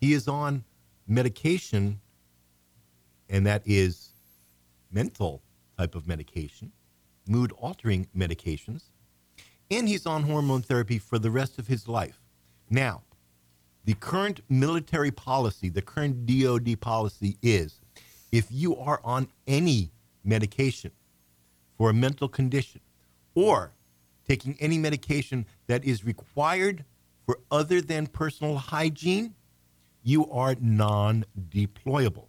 [SPEAKER 1] he is on medication and that is mental type of medication, mood altering medications, and he's on hormone therapy for the rest of his life. Now, the current military policy, the current DOD policy is if you are on any medication for a mental condition or taking any medication that is required for other than personal hygiene, you are non deployable.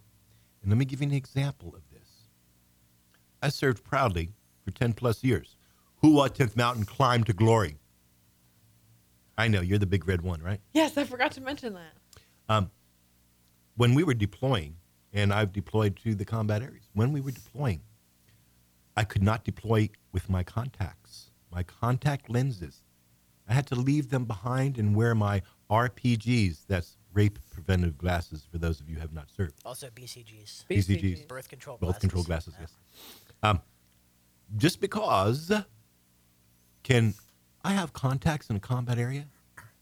[SPEAKER 1] And let me give you an example of this. I served proudly for 10 plus years. At 10th Mountain climbed to glory? I know, you're the big red one, right?
[SPEAKER 3] yes, I forgot to mention that.
[SPEAKER 1] when we were deploying, and I've deployed to the combat areas, when we were deploying, I could not deploy with my contacts, my contact lenses. I had to leave them behind and wear my RPGs. That's rape preventive glasses for those of you who have not served.
[SPEAKER 2] Also BCGs.
[SPEAKER 1] BCGs.
[SPEAKER 2] Birth control
[SPEAKER 1] Both
[SPEAKER 2] glasses.
[SPEAKER 1] control glasses, yes. Um, just because can I have contacts in a combat area?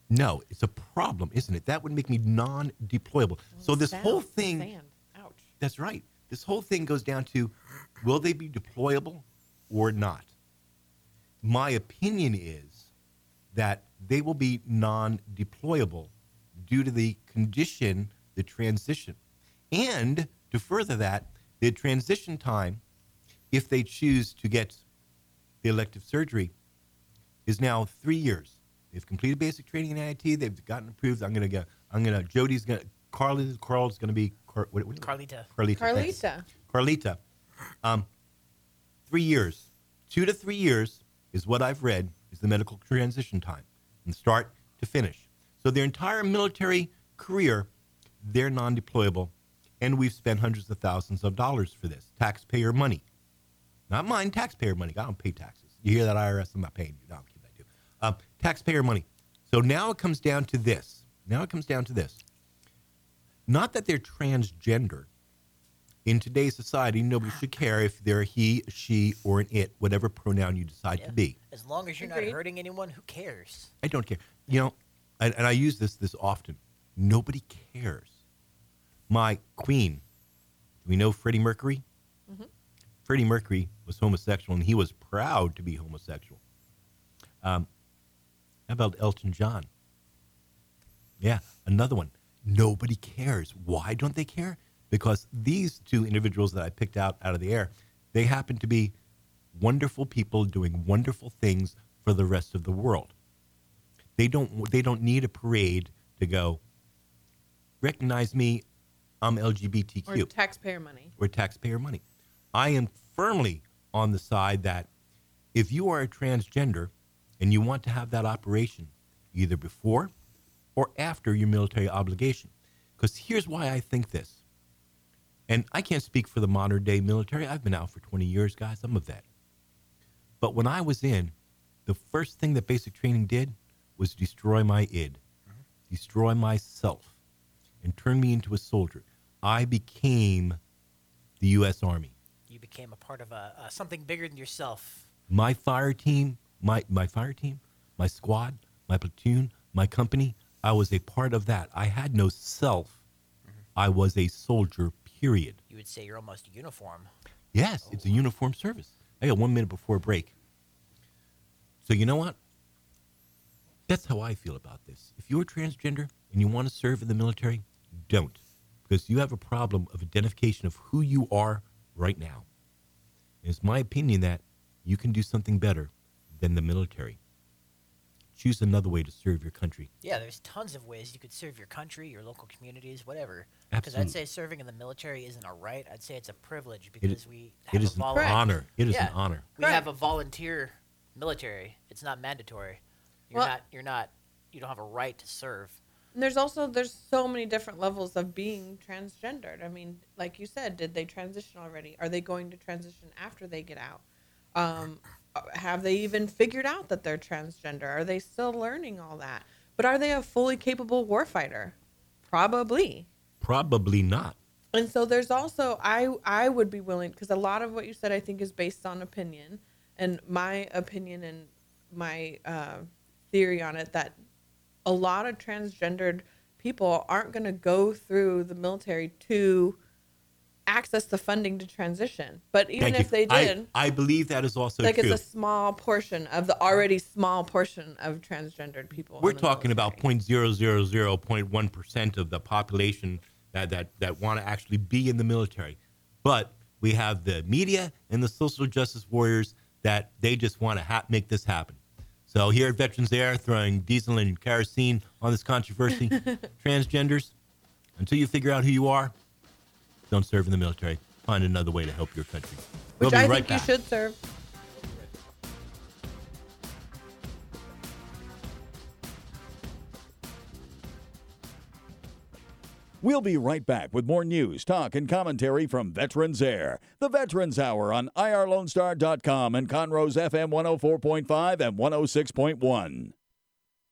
[SPEAKER 1] No, it's a problem, isn't it? That would make me non-deployable. So this
[SPEAKER 3] Sand,
[SPEAKER 1] whole thing,
[SPEAKER 3] Sand. Ouch.
[SPEAKER 1] that's right. This whole thing goes down to will they be deployable or not? My opinion is that they will be non deployable due to the condition, the transition. And to further that, the transition time, if they choose to get the elective surgery, is now three years. They've completed basic training in IT. They've gotten approved. I'm gonna go. I'm gonna. Jody's gonna. Carly. Carl's gonna be. Car, what, what,
[SPEAKER 2] Carlita.
[SPEAKER 1] Carlita.
[SPEAKER 3] Carlita.
[SPEAKER 1] Carlita. Um, three years, two to three years is what I've read is the medical transition time, from start to finish. So their entire military career, they're non-deployable, and we've spent hundreds of thousands of dollars for this taxpayer money, not mine. Taxpayer money. I don't pay taxes. You hear that, IRS? I'm not paying you. No, I'm kidding. I do. Um, taxpayer money. So now it comes down to this. Now it comes down to this. Not that they're transgender. In today's society, nobody should care if they're he, she, or an it, whatever pronoun you decide
[SPEAKER 2] Yeah.
[SPEAKER 1] to be.
[SPEAKER 2] As long as you're
[SPEAKER 3] Agreed.
[SPEAKER 2] not hurting anyone, who cares?
[SPEAKER 1] I don't care. You know, and, and I use this this often. Nobody cares. My queen. Do we know Freddie Mercury? Freddie Mercury was homosexual, and he was proud to be homosexual. Um, how about Elton John? Yeah, another one. Nobody cares. Why don't they care? Because these two individuals that I picked out out of the air, they happen to be wonderful people doing wonderful things for the rest of the world. They don't they don't need a parade to go recognize me I'm LGBTQ
[SPEAKER 3] Or taxpayer money.
[SPEAKER 1] or taxpayer money. I am firmly on the side that if you are a transgender and you want to have that operation either before or after your military obligation. Because here's why I think this. And I can't speak for the modern day military. I've been out for 20 years, guys. I'm a vet. But when I was in, the first thing that basic training did was destroy my id. destroy myself, and turn me into a soldier, I became the U.S. Army.
[SPEAKER 2] You became a part of a, uh, something bigger than yourself.
[SPEAKER 1] My fire team, my, my fire team, my squad, my platoon, my company, I was a part of that. I had no self. Mm-hmm. I was a soldier, period.
[SPEAKER 2] You would say you're almost a uniform.
[SPEAKER 1] Yes, it's a oh. uniform service. I got one minute before break. So you know what? That's how I feel about this. If you're transgender and you want to serve in the military, don't. Because you have a problem of identification of who you are right now. It's my opinion that you can do something better than the military. Choose another way to serve your country.
[SPEAKER 2] Yeah, there's tons of ways you could serve your country, your local communities, whatever. Because I'd say serving in the military isn't a right. I'd say it's a privilege because we have
[SPEAKER 1] It
[SPEAKER 2] a
[SPEAKER 1] is an
[SPEAKER 2] volunteer.
[SPEAKER 1] honor. It is
[SPEAKER 2] Yeah.
[SPEAKER 1] an honor.
[SPEAKER 2] We have a volunteer military. It's not mandatory. You're
[SPEAKER 3] Well-
[SPEAKER 2] not. You're not. You don't have a right to serve.
[SPEAKER 3] And there's also there's so many different levels of being transgendered. I mean, like you said, did they transition already? Are they going to transition after they get out? Um, have they even figured out that they're transgender? Are they still learning all that? But are they a fully capable warfighter? Probably.
[SPEAKER 1] Probably not.
[SPEAKER 3] And so there's also I I would be willing because a lot of what you said I think is based on opinion and my opinion and my uh, theory on it that a lot of transgendered people aren't going to go through the military to access the funding to transition. But even
[SPEAKER 1] Thank
[SPEAKER 3] if
[SPEAKER 1] you.
[SPEAKER 3] they did,
[SPEAKER 1] I, believe that is also
[SPEAKER 3] like
[SPEAKER 1] true.
[SPEAKER 3] it's a small portion of the already small portion of transgendered people.
[SPEAKER 1] We're talking about
[SPEAKER 3] military.
[SPEAKER 1] 0.000.1 percent of the population that that that want to actually be in the military, but we have the media and the social justice warriors that they just want to ha- make this happen. So here at Veterans Air, throwing diesel and kerosene on this controversy, transgenders, until you figure out who you are, don't serve in the military. Find another way to help your country.
[SPEAKER 3] which
[SPEAKER 1] we'll be
[SPEAKER 3] I
[SPEAKER 1] right
[SPEAKER 3] think
[SPEAKER 1] back.
[SPEAKER 3] you should serve.
[SPEAKER 6] We'll be right back with more news, talk, and commentary from Veterans Air. The Veterans Hour on IRLoneStar.com and Conroe's FM 104.5 and 106.1.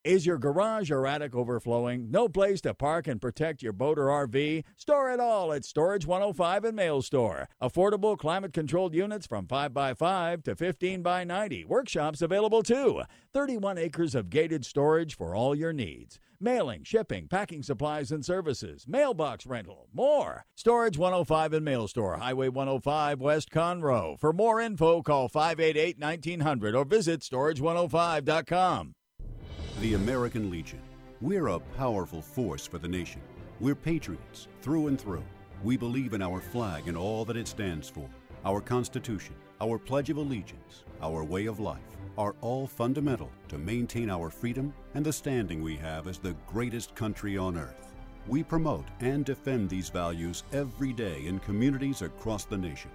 [SPEAKER 6] Is your garage or attic overflowing? No place to park and protect your boat or RV? Store it all at Storage 105 and Mail Store. Affordable climate controlled units from 5x5 to 15x90. Workshops available too. 31 acres of gated storage for all your needs. Mailing, shipping, packing supplies and services, mailbox rental, more. Storage 105 and Mail Store, Highway 105 West Conroe. For more info, call 588 1900 or visit storage105.com.
[SPEAKER 7] The American Legion. We're a powerful force for the nation. We're patriots through and through. We believe in our flag and all that it stands for. Our Constitution, our Pledge of Allegiance, our way of life are all fundamental to maintain our freedom and the standing we have as the greatest country on earth. We promote and defend these values every day in communities across the nation.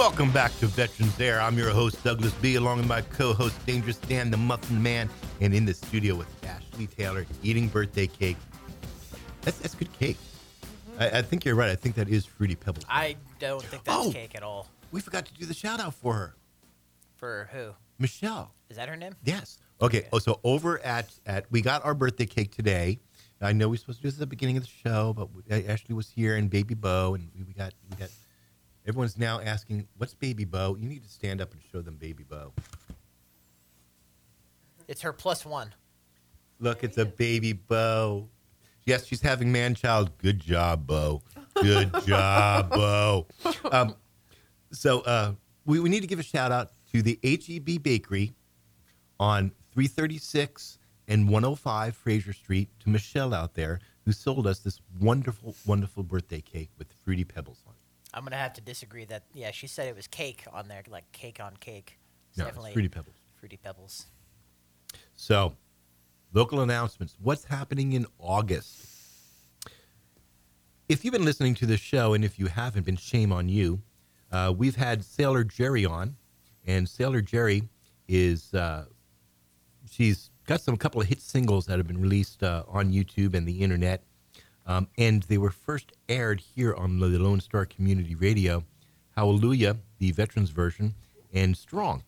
[SPEAKER 1] Welcome back to Veterans Air. I'm your host, Douglas B., along with my co host, Dangerous Dan, the Muffin Man, and in the studio with Ashley Taylor eating birthday cake. That's, that's good cake. Mm-hmm. I, I think you're right. I think that is Fruity Pebbles.
[SPEAKER 2] I don't think that's
[SPEAKER 1] Oh.
[SPEAKER 2] cake at all.
[SPEAKER 1] We forgot to do the shout out for her,
[SPEAKER 2] For who?
[SPEAKER 1] Michelle.
[SPEAKER 2] Is that her name?
[SPEAKER 1] Yes. Okay. Oh, so over at at we got our birthday cake today. I know we are supposed to do this at the beginning of the show, but we- Ashley was here and Baby Bo, and we, we got we got. Everyone's now asking, "What's Baby Bo?" You need to stand up and show them Baby Bo.
[SPEAKER 2] It's her plus one.
[SPEAKER 1] Look, it's a Baby Bo. Yes, she's having man child. Good job, Bo. Good job, Bo. Um, so uh, we, we need to give a shout out to the HEB Bakery on 336 and 105 Frazier Street to Michelle out there who sold us this wonderful, wonderful birthday cake with fruity pebbles on it.
[SPEAKER 2] I'm gonna have to disagree. That yeah, she said it was cake on there, like cake on cake. It's
[SPEAKER 1] No,
[SPEAKER 2] definitely
[SPEAKER 1] fruity pebbles.
[SPEAKER 2] Fruity pebbles.
[SPEAKER 1] So, local announcements. What's happening in August? If you've been listening to this show, and if you haven't been, shame on you. Uh, we've had Sailor Jerri on, and Sailor Jerri is uh, she's got some couple of hit singles that have been released uh, on YouTube and the internet. Um, and they were first aired here on the Lone Star Community Radio. Hallelujah, the veterans version, and Strong.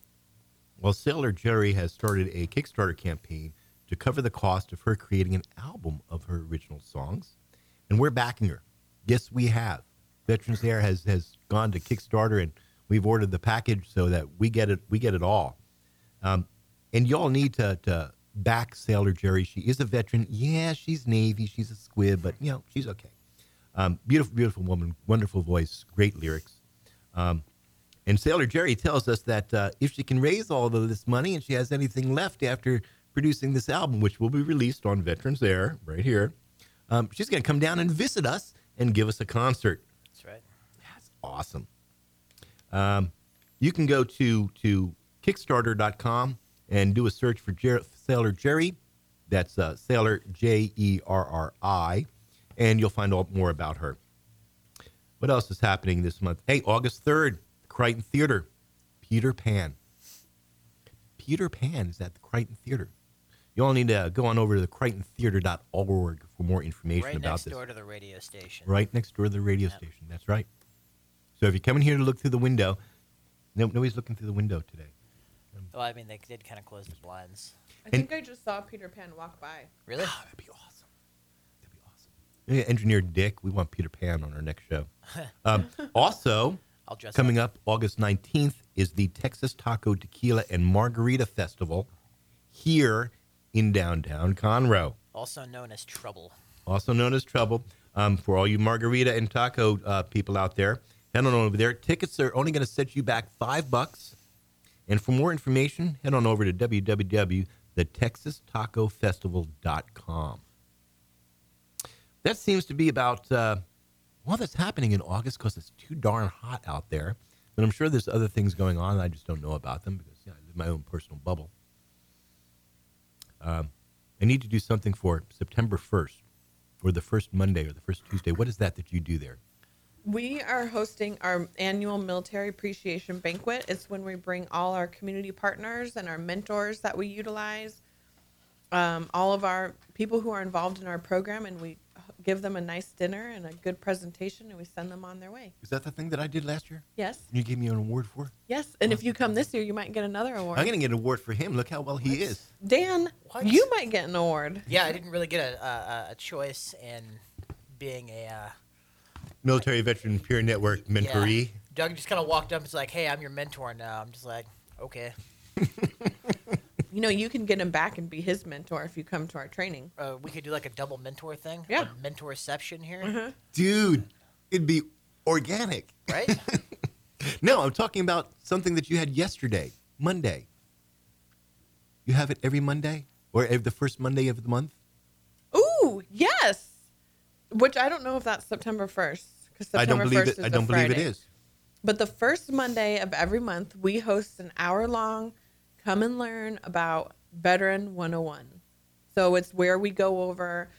[SPEAKER 1] Well, Sailor Jerri has started a Kickstarter campaign to cover the cost of her creating an album of her original songs, and we're backing her. Yes, we have. Veterans Air has has gone to Kickstarter, and we've ordered the package so that we get it. We get it all. Um, and y'all need to, to back Sailor Jerri. She is a veteran. Yeah, she's Navy. She's a squib, but you know she's okay. Um, beautiful, beautiful woman. Wonderful voice. Great lyrics. Um, and Sailor Jerri tells us that uh, if she can raise all of this money and she has anything left after producing this album, which will be released on Veterans Air right here, um, she's going to come down and visit us and give us a concert.
[SPEAKER 2] That's right.
[SPEAKER 1] That's awesome. Um, you can go to to Kickstarter.com and do a search for Jer- Sailor Jerri. That's uh, Sailor J E R R I, and you'll find out more about her. What else is happening this month? Hey, August third, Crighton Theater, Peter Pan. Peter Pan is at the Crighton Theater. You all need to go on over to the CrightonTheater.org for more information
[SPEAKER 2] Right
[SPEAKER 1] about this.
[SPEAKER 2] Right next door to the radio station.
[SPEAKER 1] right next door to the radio
[SPEAKER 2] Yep.
[SPEAKER 1] station. That's right. So if you're coming here to look through the window, no, nobody's looking through the window today.
[SPEAKER 2] Well, I mean, they did kind of close the blinds.
[SPEAKER 3] I think I just saw Peter Pan walk by.
[SPEAKER 2] Really?
[SPEAKER 1] Oh, that'd be awesome. That'd be awesome. Yeah, Engineer Dick, we want Peter Pan on our next show. Um, also,
[SPEAKER 2] I'll dress
[SPEAKER 1] coming
[SPEAKER 2] up.
[SPEAKER 1] up August 19th is the Texas Taco Tequila and Margarita Festival here in downtown Conroe.
[SPEAKER 2] Also known as Trouble.
[SPEAKER 1] also known as Trouble. Um, for all you margarita and taco uh, people out there, head on over there. Tickets are only going to set you back five bucks. And for more information, head on over to www.thetexastacofestival.com. That seems to be about uh, all that's happening in August because it's too darn hot out there. But I'm sure there's other things going on. I just don't know about them because I live in my own personal bubble. Um, I need to do something for September 1st or the first Monday or the first Tuesday. What is that that you do there?
[SPEAKER 3] We are hosting our annual military appreciation banquet. It's when we bring all our community partners and our mentors that we utilize, um, all of our people who are involved in our program, and we give them a nice dinner and a good presentation, and we send them on their way.
[SPEAKER 1] Is that the thing that I did last year?
[SPEAKER 3] Yes,
[SPEAKER 1] You gave me an award for?
[SPEAKER 3] yes. And if you come this year, you might get another award.
[SPEAKER 1] I'm going to get an award for him. Look how well he is.
[SPEAKER 3] Dan,
[SPEAKER 2] What?
[SPEAKER 3] you might get an award.
[SPEAKER 2] Yeah, I didn't really get a, a, a choice in being a. Uh,
[SPEAKER 1] Military Veteran Peer Network mentoree.
[SPEAKER 2] Yeah. Doug just kind of walked up and was like, "Hey, I'm your mentor now." I'm just like, "Okay."
[SPEAKER 3] You know, you can get him back and be his mentor if you come to our training.
[SPEAKER 2] Uh, we could do like a double mentor thing.
[SPEAKER 3] Yeah. Mm-hmm.
[SPEAKER 2] A mentorception here,
[SPEAKER 1] Dude, it'd be organic.
[SPEAKER 2] right?
[SPEAKER 1] No, I'm talking about something that you had yesterday, Monday. You have it every Monday or every, the first Monday of the month?
[SPEAKER 3] Which I don't know if that's September 1st. Because
[SPEAKER 1] I don't
[SPEAKER 3] September
[SPEAKER 1] believe
[SPEAKER 3] 1st
[SPEAKER 1] it.
[SPEAKER 3] is
[SPEAKER 1] I don't believe it is.
[SPEAKER 3] But the first Monday of every month, we host an hour long come and learn about Veteran 101. So it's where we go over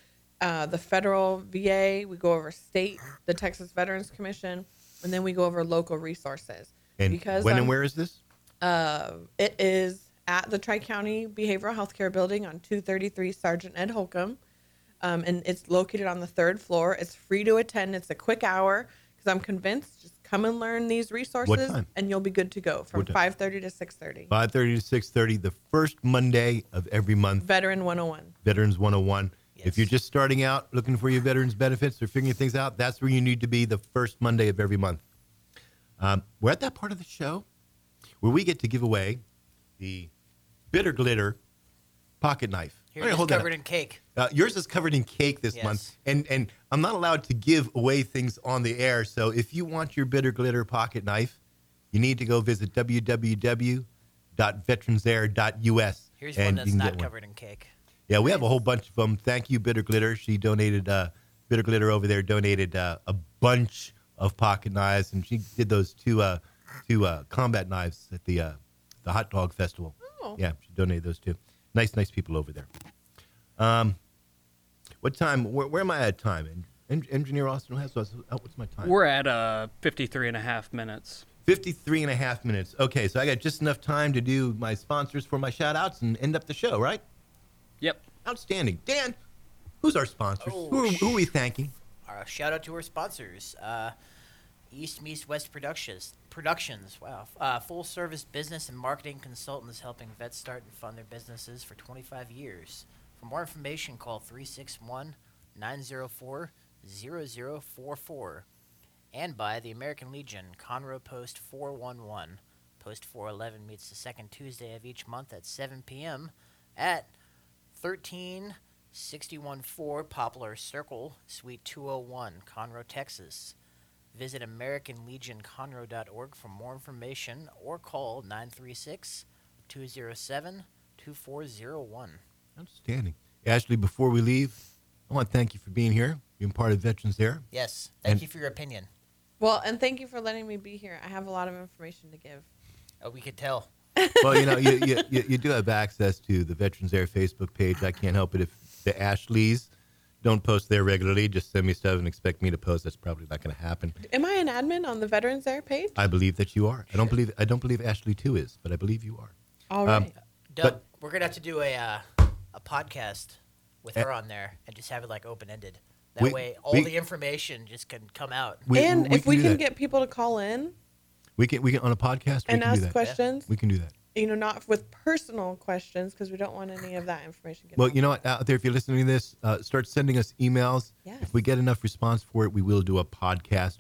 [SPEAKER 3] uh, the federal VA, we go over state, the Texas Veterans Commission, and then we go over local resources.
[SPEAKER 1] And
[SPEAKER 3] because
[SPEAKER 1] when
[SPEAKER 3] um,
[SPEAKER 1] and where is this?
[SPEAKER 3] uh, it is at the Tri County Behavioral Health Care Building on 233 Sergeant Ed Holcomb. Um, and it's located on the third floor. It's free to attend. It's a quick hour because I'm convinced. Just come and learn these resources, and you'll be good to go from 5:30 to 6:30.
[SPEAKER 1] 5.30 to 6.30, the first Monday of every month.
[SPEAKER 3] Veteran 101.
[SPEAKER 1] Veterans 101. If you're just starting out looking for your veterans benefits or figuring things out, that's where you need to be the first Monday of every month. Um, we're at that part of the show where we get to give away the Bitter Glitter pocket knife.
[SPEAKER 2] Here
[SPEAKER 1] All right,
[SPEAKER 2] it is
[SPEAKER 1] hold
[SPEAKER 2] covered in cake.
[SPEAKER 1] Uh, yours is covered in cake this
[SPEAKER 2] Yes.
[SPEAKER 1] month, and and I'm not allowed to give away things on the air. So if you want your Bitter Glitter pocket knife, you need to go visit www.veteransair.us.
[SPEAKER 2] Here's
[SPEAKER 1] and
[SPEAKER 2] one
[SPEAKER 1] you
[SPEAKER 2] that's
[SPEAKER 1] can
[SPEAKER 2] not
[SPEAKER 1] get one.
[SPEAKER 2] covered in cake.
[SPEAKER 1] Yeah, we have a whole bunch of them. Thank you, Bitter Glitter. She donated, uh, Bitter Glitter over there donated uh, a bunch of pocket knives, and she did those two uh, two uh, combat knives at the uh, the hot dog festival.
[SPEAKER 3] Oh.
[SPEAKER 1] Yeah, she donated those two. Nice, nice people over there. Um, what time? Where, where am I at time? En- en- Engineer Austin has what's my time?
[SPEAKER 4] We're at uh, 53 and a half minutes.
[SPEAKER 1] 53 and a half minutes. Okay, so I got just enough time to do my sponsors for my shout outs and end up the show, right?
[SPEAKER 4] Yep.
[SPEAKER 1] Outstanding. Dan, Who's our sponsors?
[SPEAKER 2] Oh,
[SPEAKER 1] who, are, who are we thanking?
[SPEAKER 2] Uh, shout out to our sponsors. Uh, East Meets West Productions. Productions. Wow. Uh, full service business and marketing consultants helping vets start and fund their businesses for 25 years. For more information, call 361 904 0044. And by the American Legion, Conroe Post 411. Post 411 meets the second Tuesday of each month at 7 p.m. at 13614 Poplar Circle, Suite 201, Conroe, Texas. Visit AmericanLegionConroe.org for more information or call 936 207 2401.
[SPEAKER 1] Outstanding. Ashley, before we leave, I want to thank you for being here, being part of Veterans There.
[SPEAKER 2] Yes, thank
[SPEAKER 1] And-
[SPEAKER 2] you for your opinion.
[SPEAKER 3] Well, and thank you for letting me be here. I have a lot of information to give.
[SPEAKER 2] Oh, we could tell.
[SPEAKER 1] well, you know, you, you, you, you do have access to the Veterans Air Facebook page. I can't help it if the Ashleys don't post there regularly. Just send me stuff and expect me to post. That's probably not going to happen.
[SPEAKER 3] Am I an admin on the Veterans Air page?
[SPEAKER 1] I believe that you are. I don't believe I don't believe Ashley too is, but I believe you are.
[SPEAKER 3] All right, Um.
[SPEAKER 2] Doug,
[SPEAKER 1] But-
[SPEAKER 2] we're gonna have to do a uh, a podcast with
[SPEAKER 1] Eh.
[SPEAKER 2] her on there and just have it like open ended. That
[SPEAKER 1] We-
[SPEAKER 2] way, all
[SPEAKER 1] we-
[SPEAKER 2] the information just can come out.
[SPEAKER 1] We,
[SPEAKER 3] and if we
[SPEAKER 1] do
[SPEAKER 3] can
[SPEAKER 1] that.
[SPEAKER 3] get people to call in
[SPEAKER 1] we can we can on a podcast we
[SPEAKER 3] and
[SPEAKER 1] can do
[SPEAKER 3] ask
[SPEAKER 1] that.
[SPEAKER 3] questions,
[SPEAKER 1] We can do that.
[SPEAKER 3] You know, not with personal questions because we don't want any of that information. Getting
[SPEAKER 1] Well,
[SPEAKER 3] out
[SPEAKER 1] you know what? Out there, if you're listening to this, uh, start sending us emails.
[SPEAKER 3] Yes.
[SPEAKER 1] If we get enough response for it, we will do a podcast.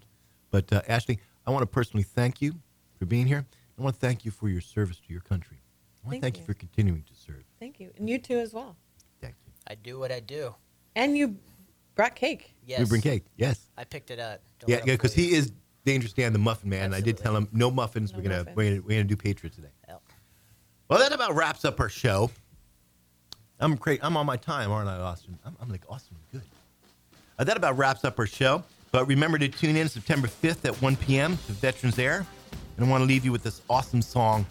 [SPEAKER 1] But uh, Ashley, I want to personally thank you for being here. I want to thank you for your service to your country. I want to
[SPEAKER 3] Thank
[SPEAKER 1] thank you
[SPEAKER 3] you.
[SPEAKER 1] for continuing to serve.
[SPEAKER 3] Thank you, and you too as well.
[SPEAKER 1] Thank you.
[SPEAKER 2] I do what I do.
[SPEAKER 3] And you brought cake.
[SPEAKER 2] Yes,
[SPEAKER 1] We bring cake. Yes.
[SPEAKER 2] I picked it up. Don't
[SPEAKER 1] Yeah,
[SPEAKER 2] let 'em
[SPEAKER 1] yeah, because he is Dangerous Dan, the Muffin Man. and I did tell him no muffins.
[SPEAKER 3] No
[SPEAKER 1] we're gonna
[SPEAKER 3] muffins.
[SPEAKER 1] we're gonna we're gonna do Patriot today.
[SPEAKER 2] Yep.
[SPEAKER 1] Well, that about wraps up our show. I'm great. I'm on my time, aren't I, Austin? I'm, I'm like awesome good. Uh, that about wraps up our show. But remember to tune in September 5th at 1 p.m. to Veterans Air. And I want to leave you with this awesome song,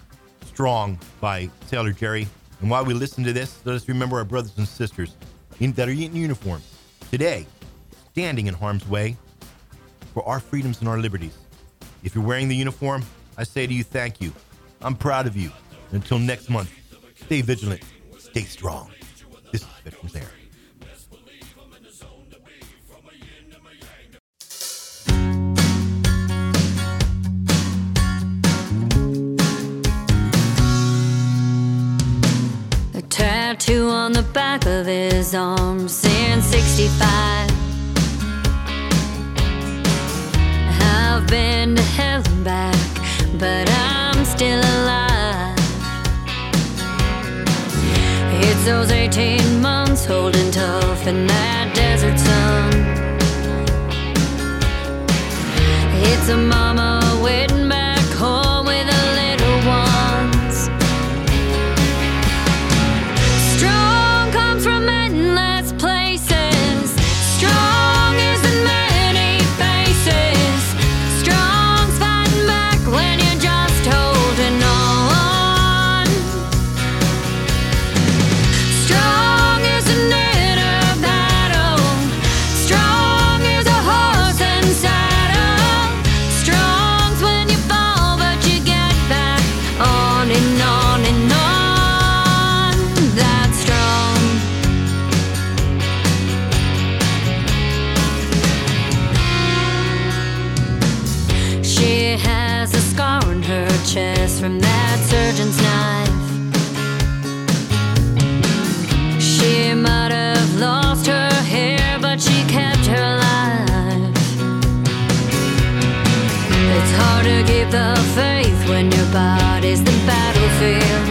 [SPEAKER 1] Strong, by Sailor Jerri. And while we listen to this, let us remember our brothers and sisters in, that are in uniform today, standing in harm's way for our freedoms and our liberties. If you're wearing the uniform, I say to you, thank you. I'm proud of you. Until next month, stay vigilant, stay strong. This is Veterans Air.
[SPEAKER 8] A tattoo on the back of his arm saying 65. I've been to hell and back, but I'm Those 18 months holding tough in that desert sun. It's a mama surgeon's knife. She might have lost her hair, but she kept her life. It's hard to keep the faith when your body's the battlefield.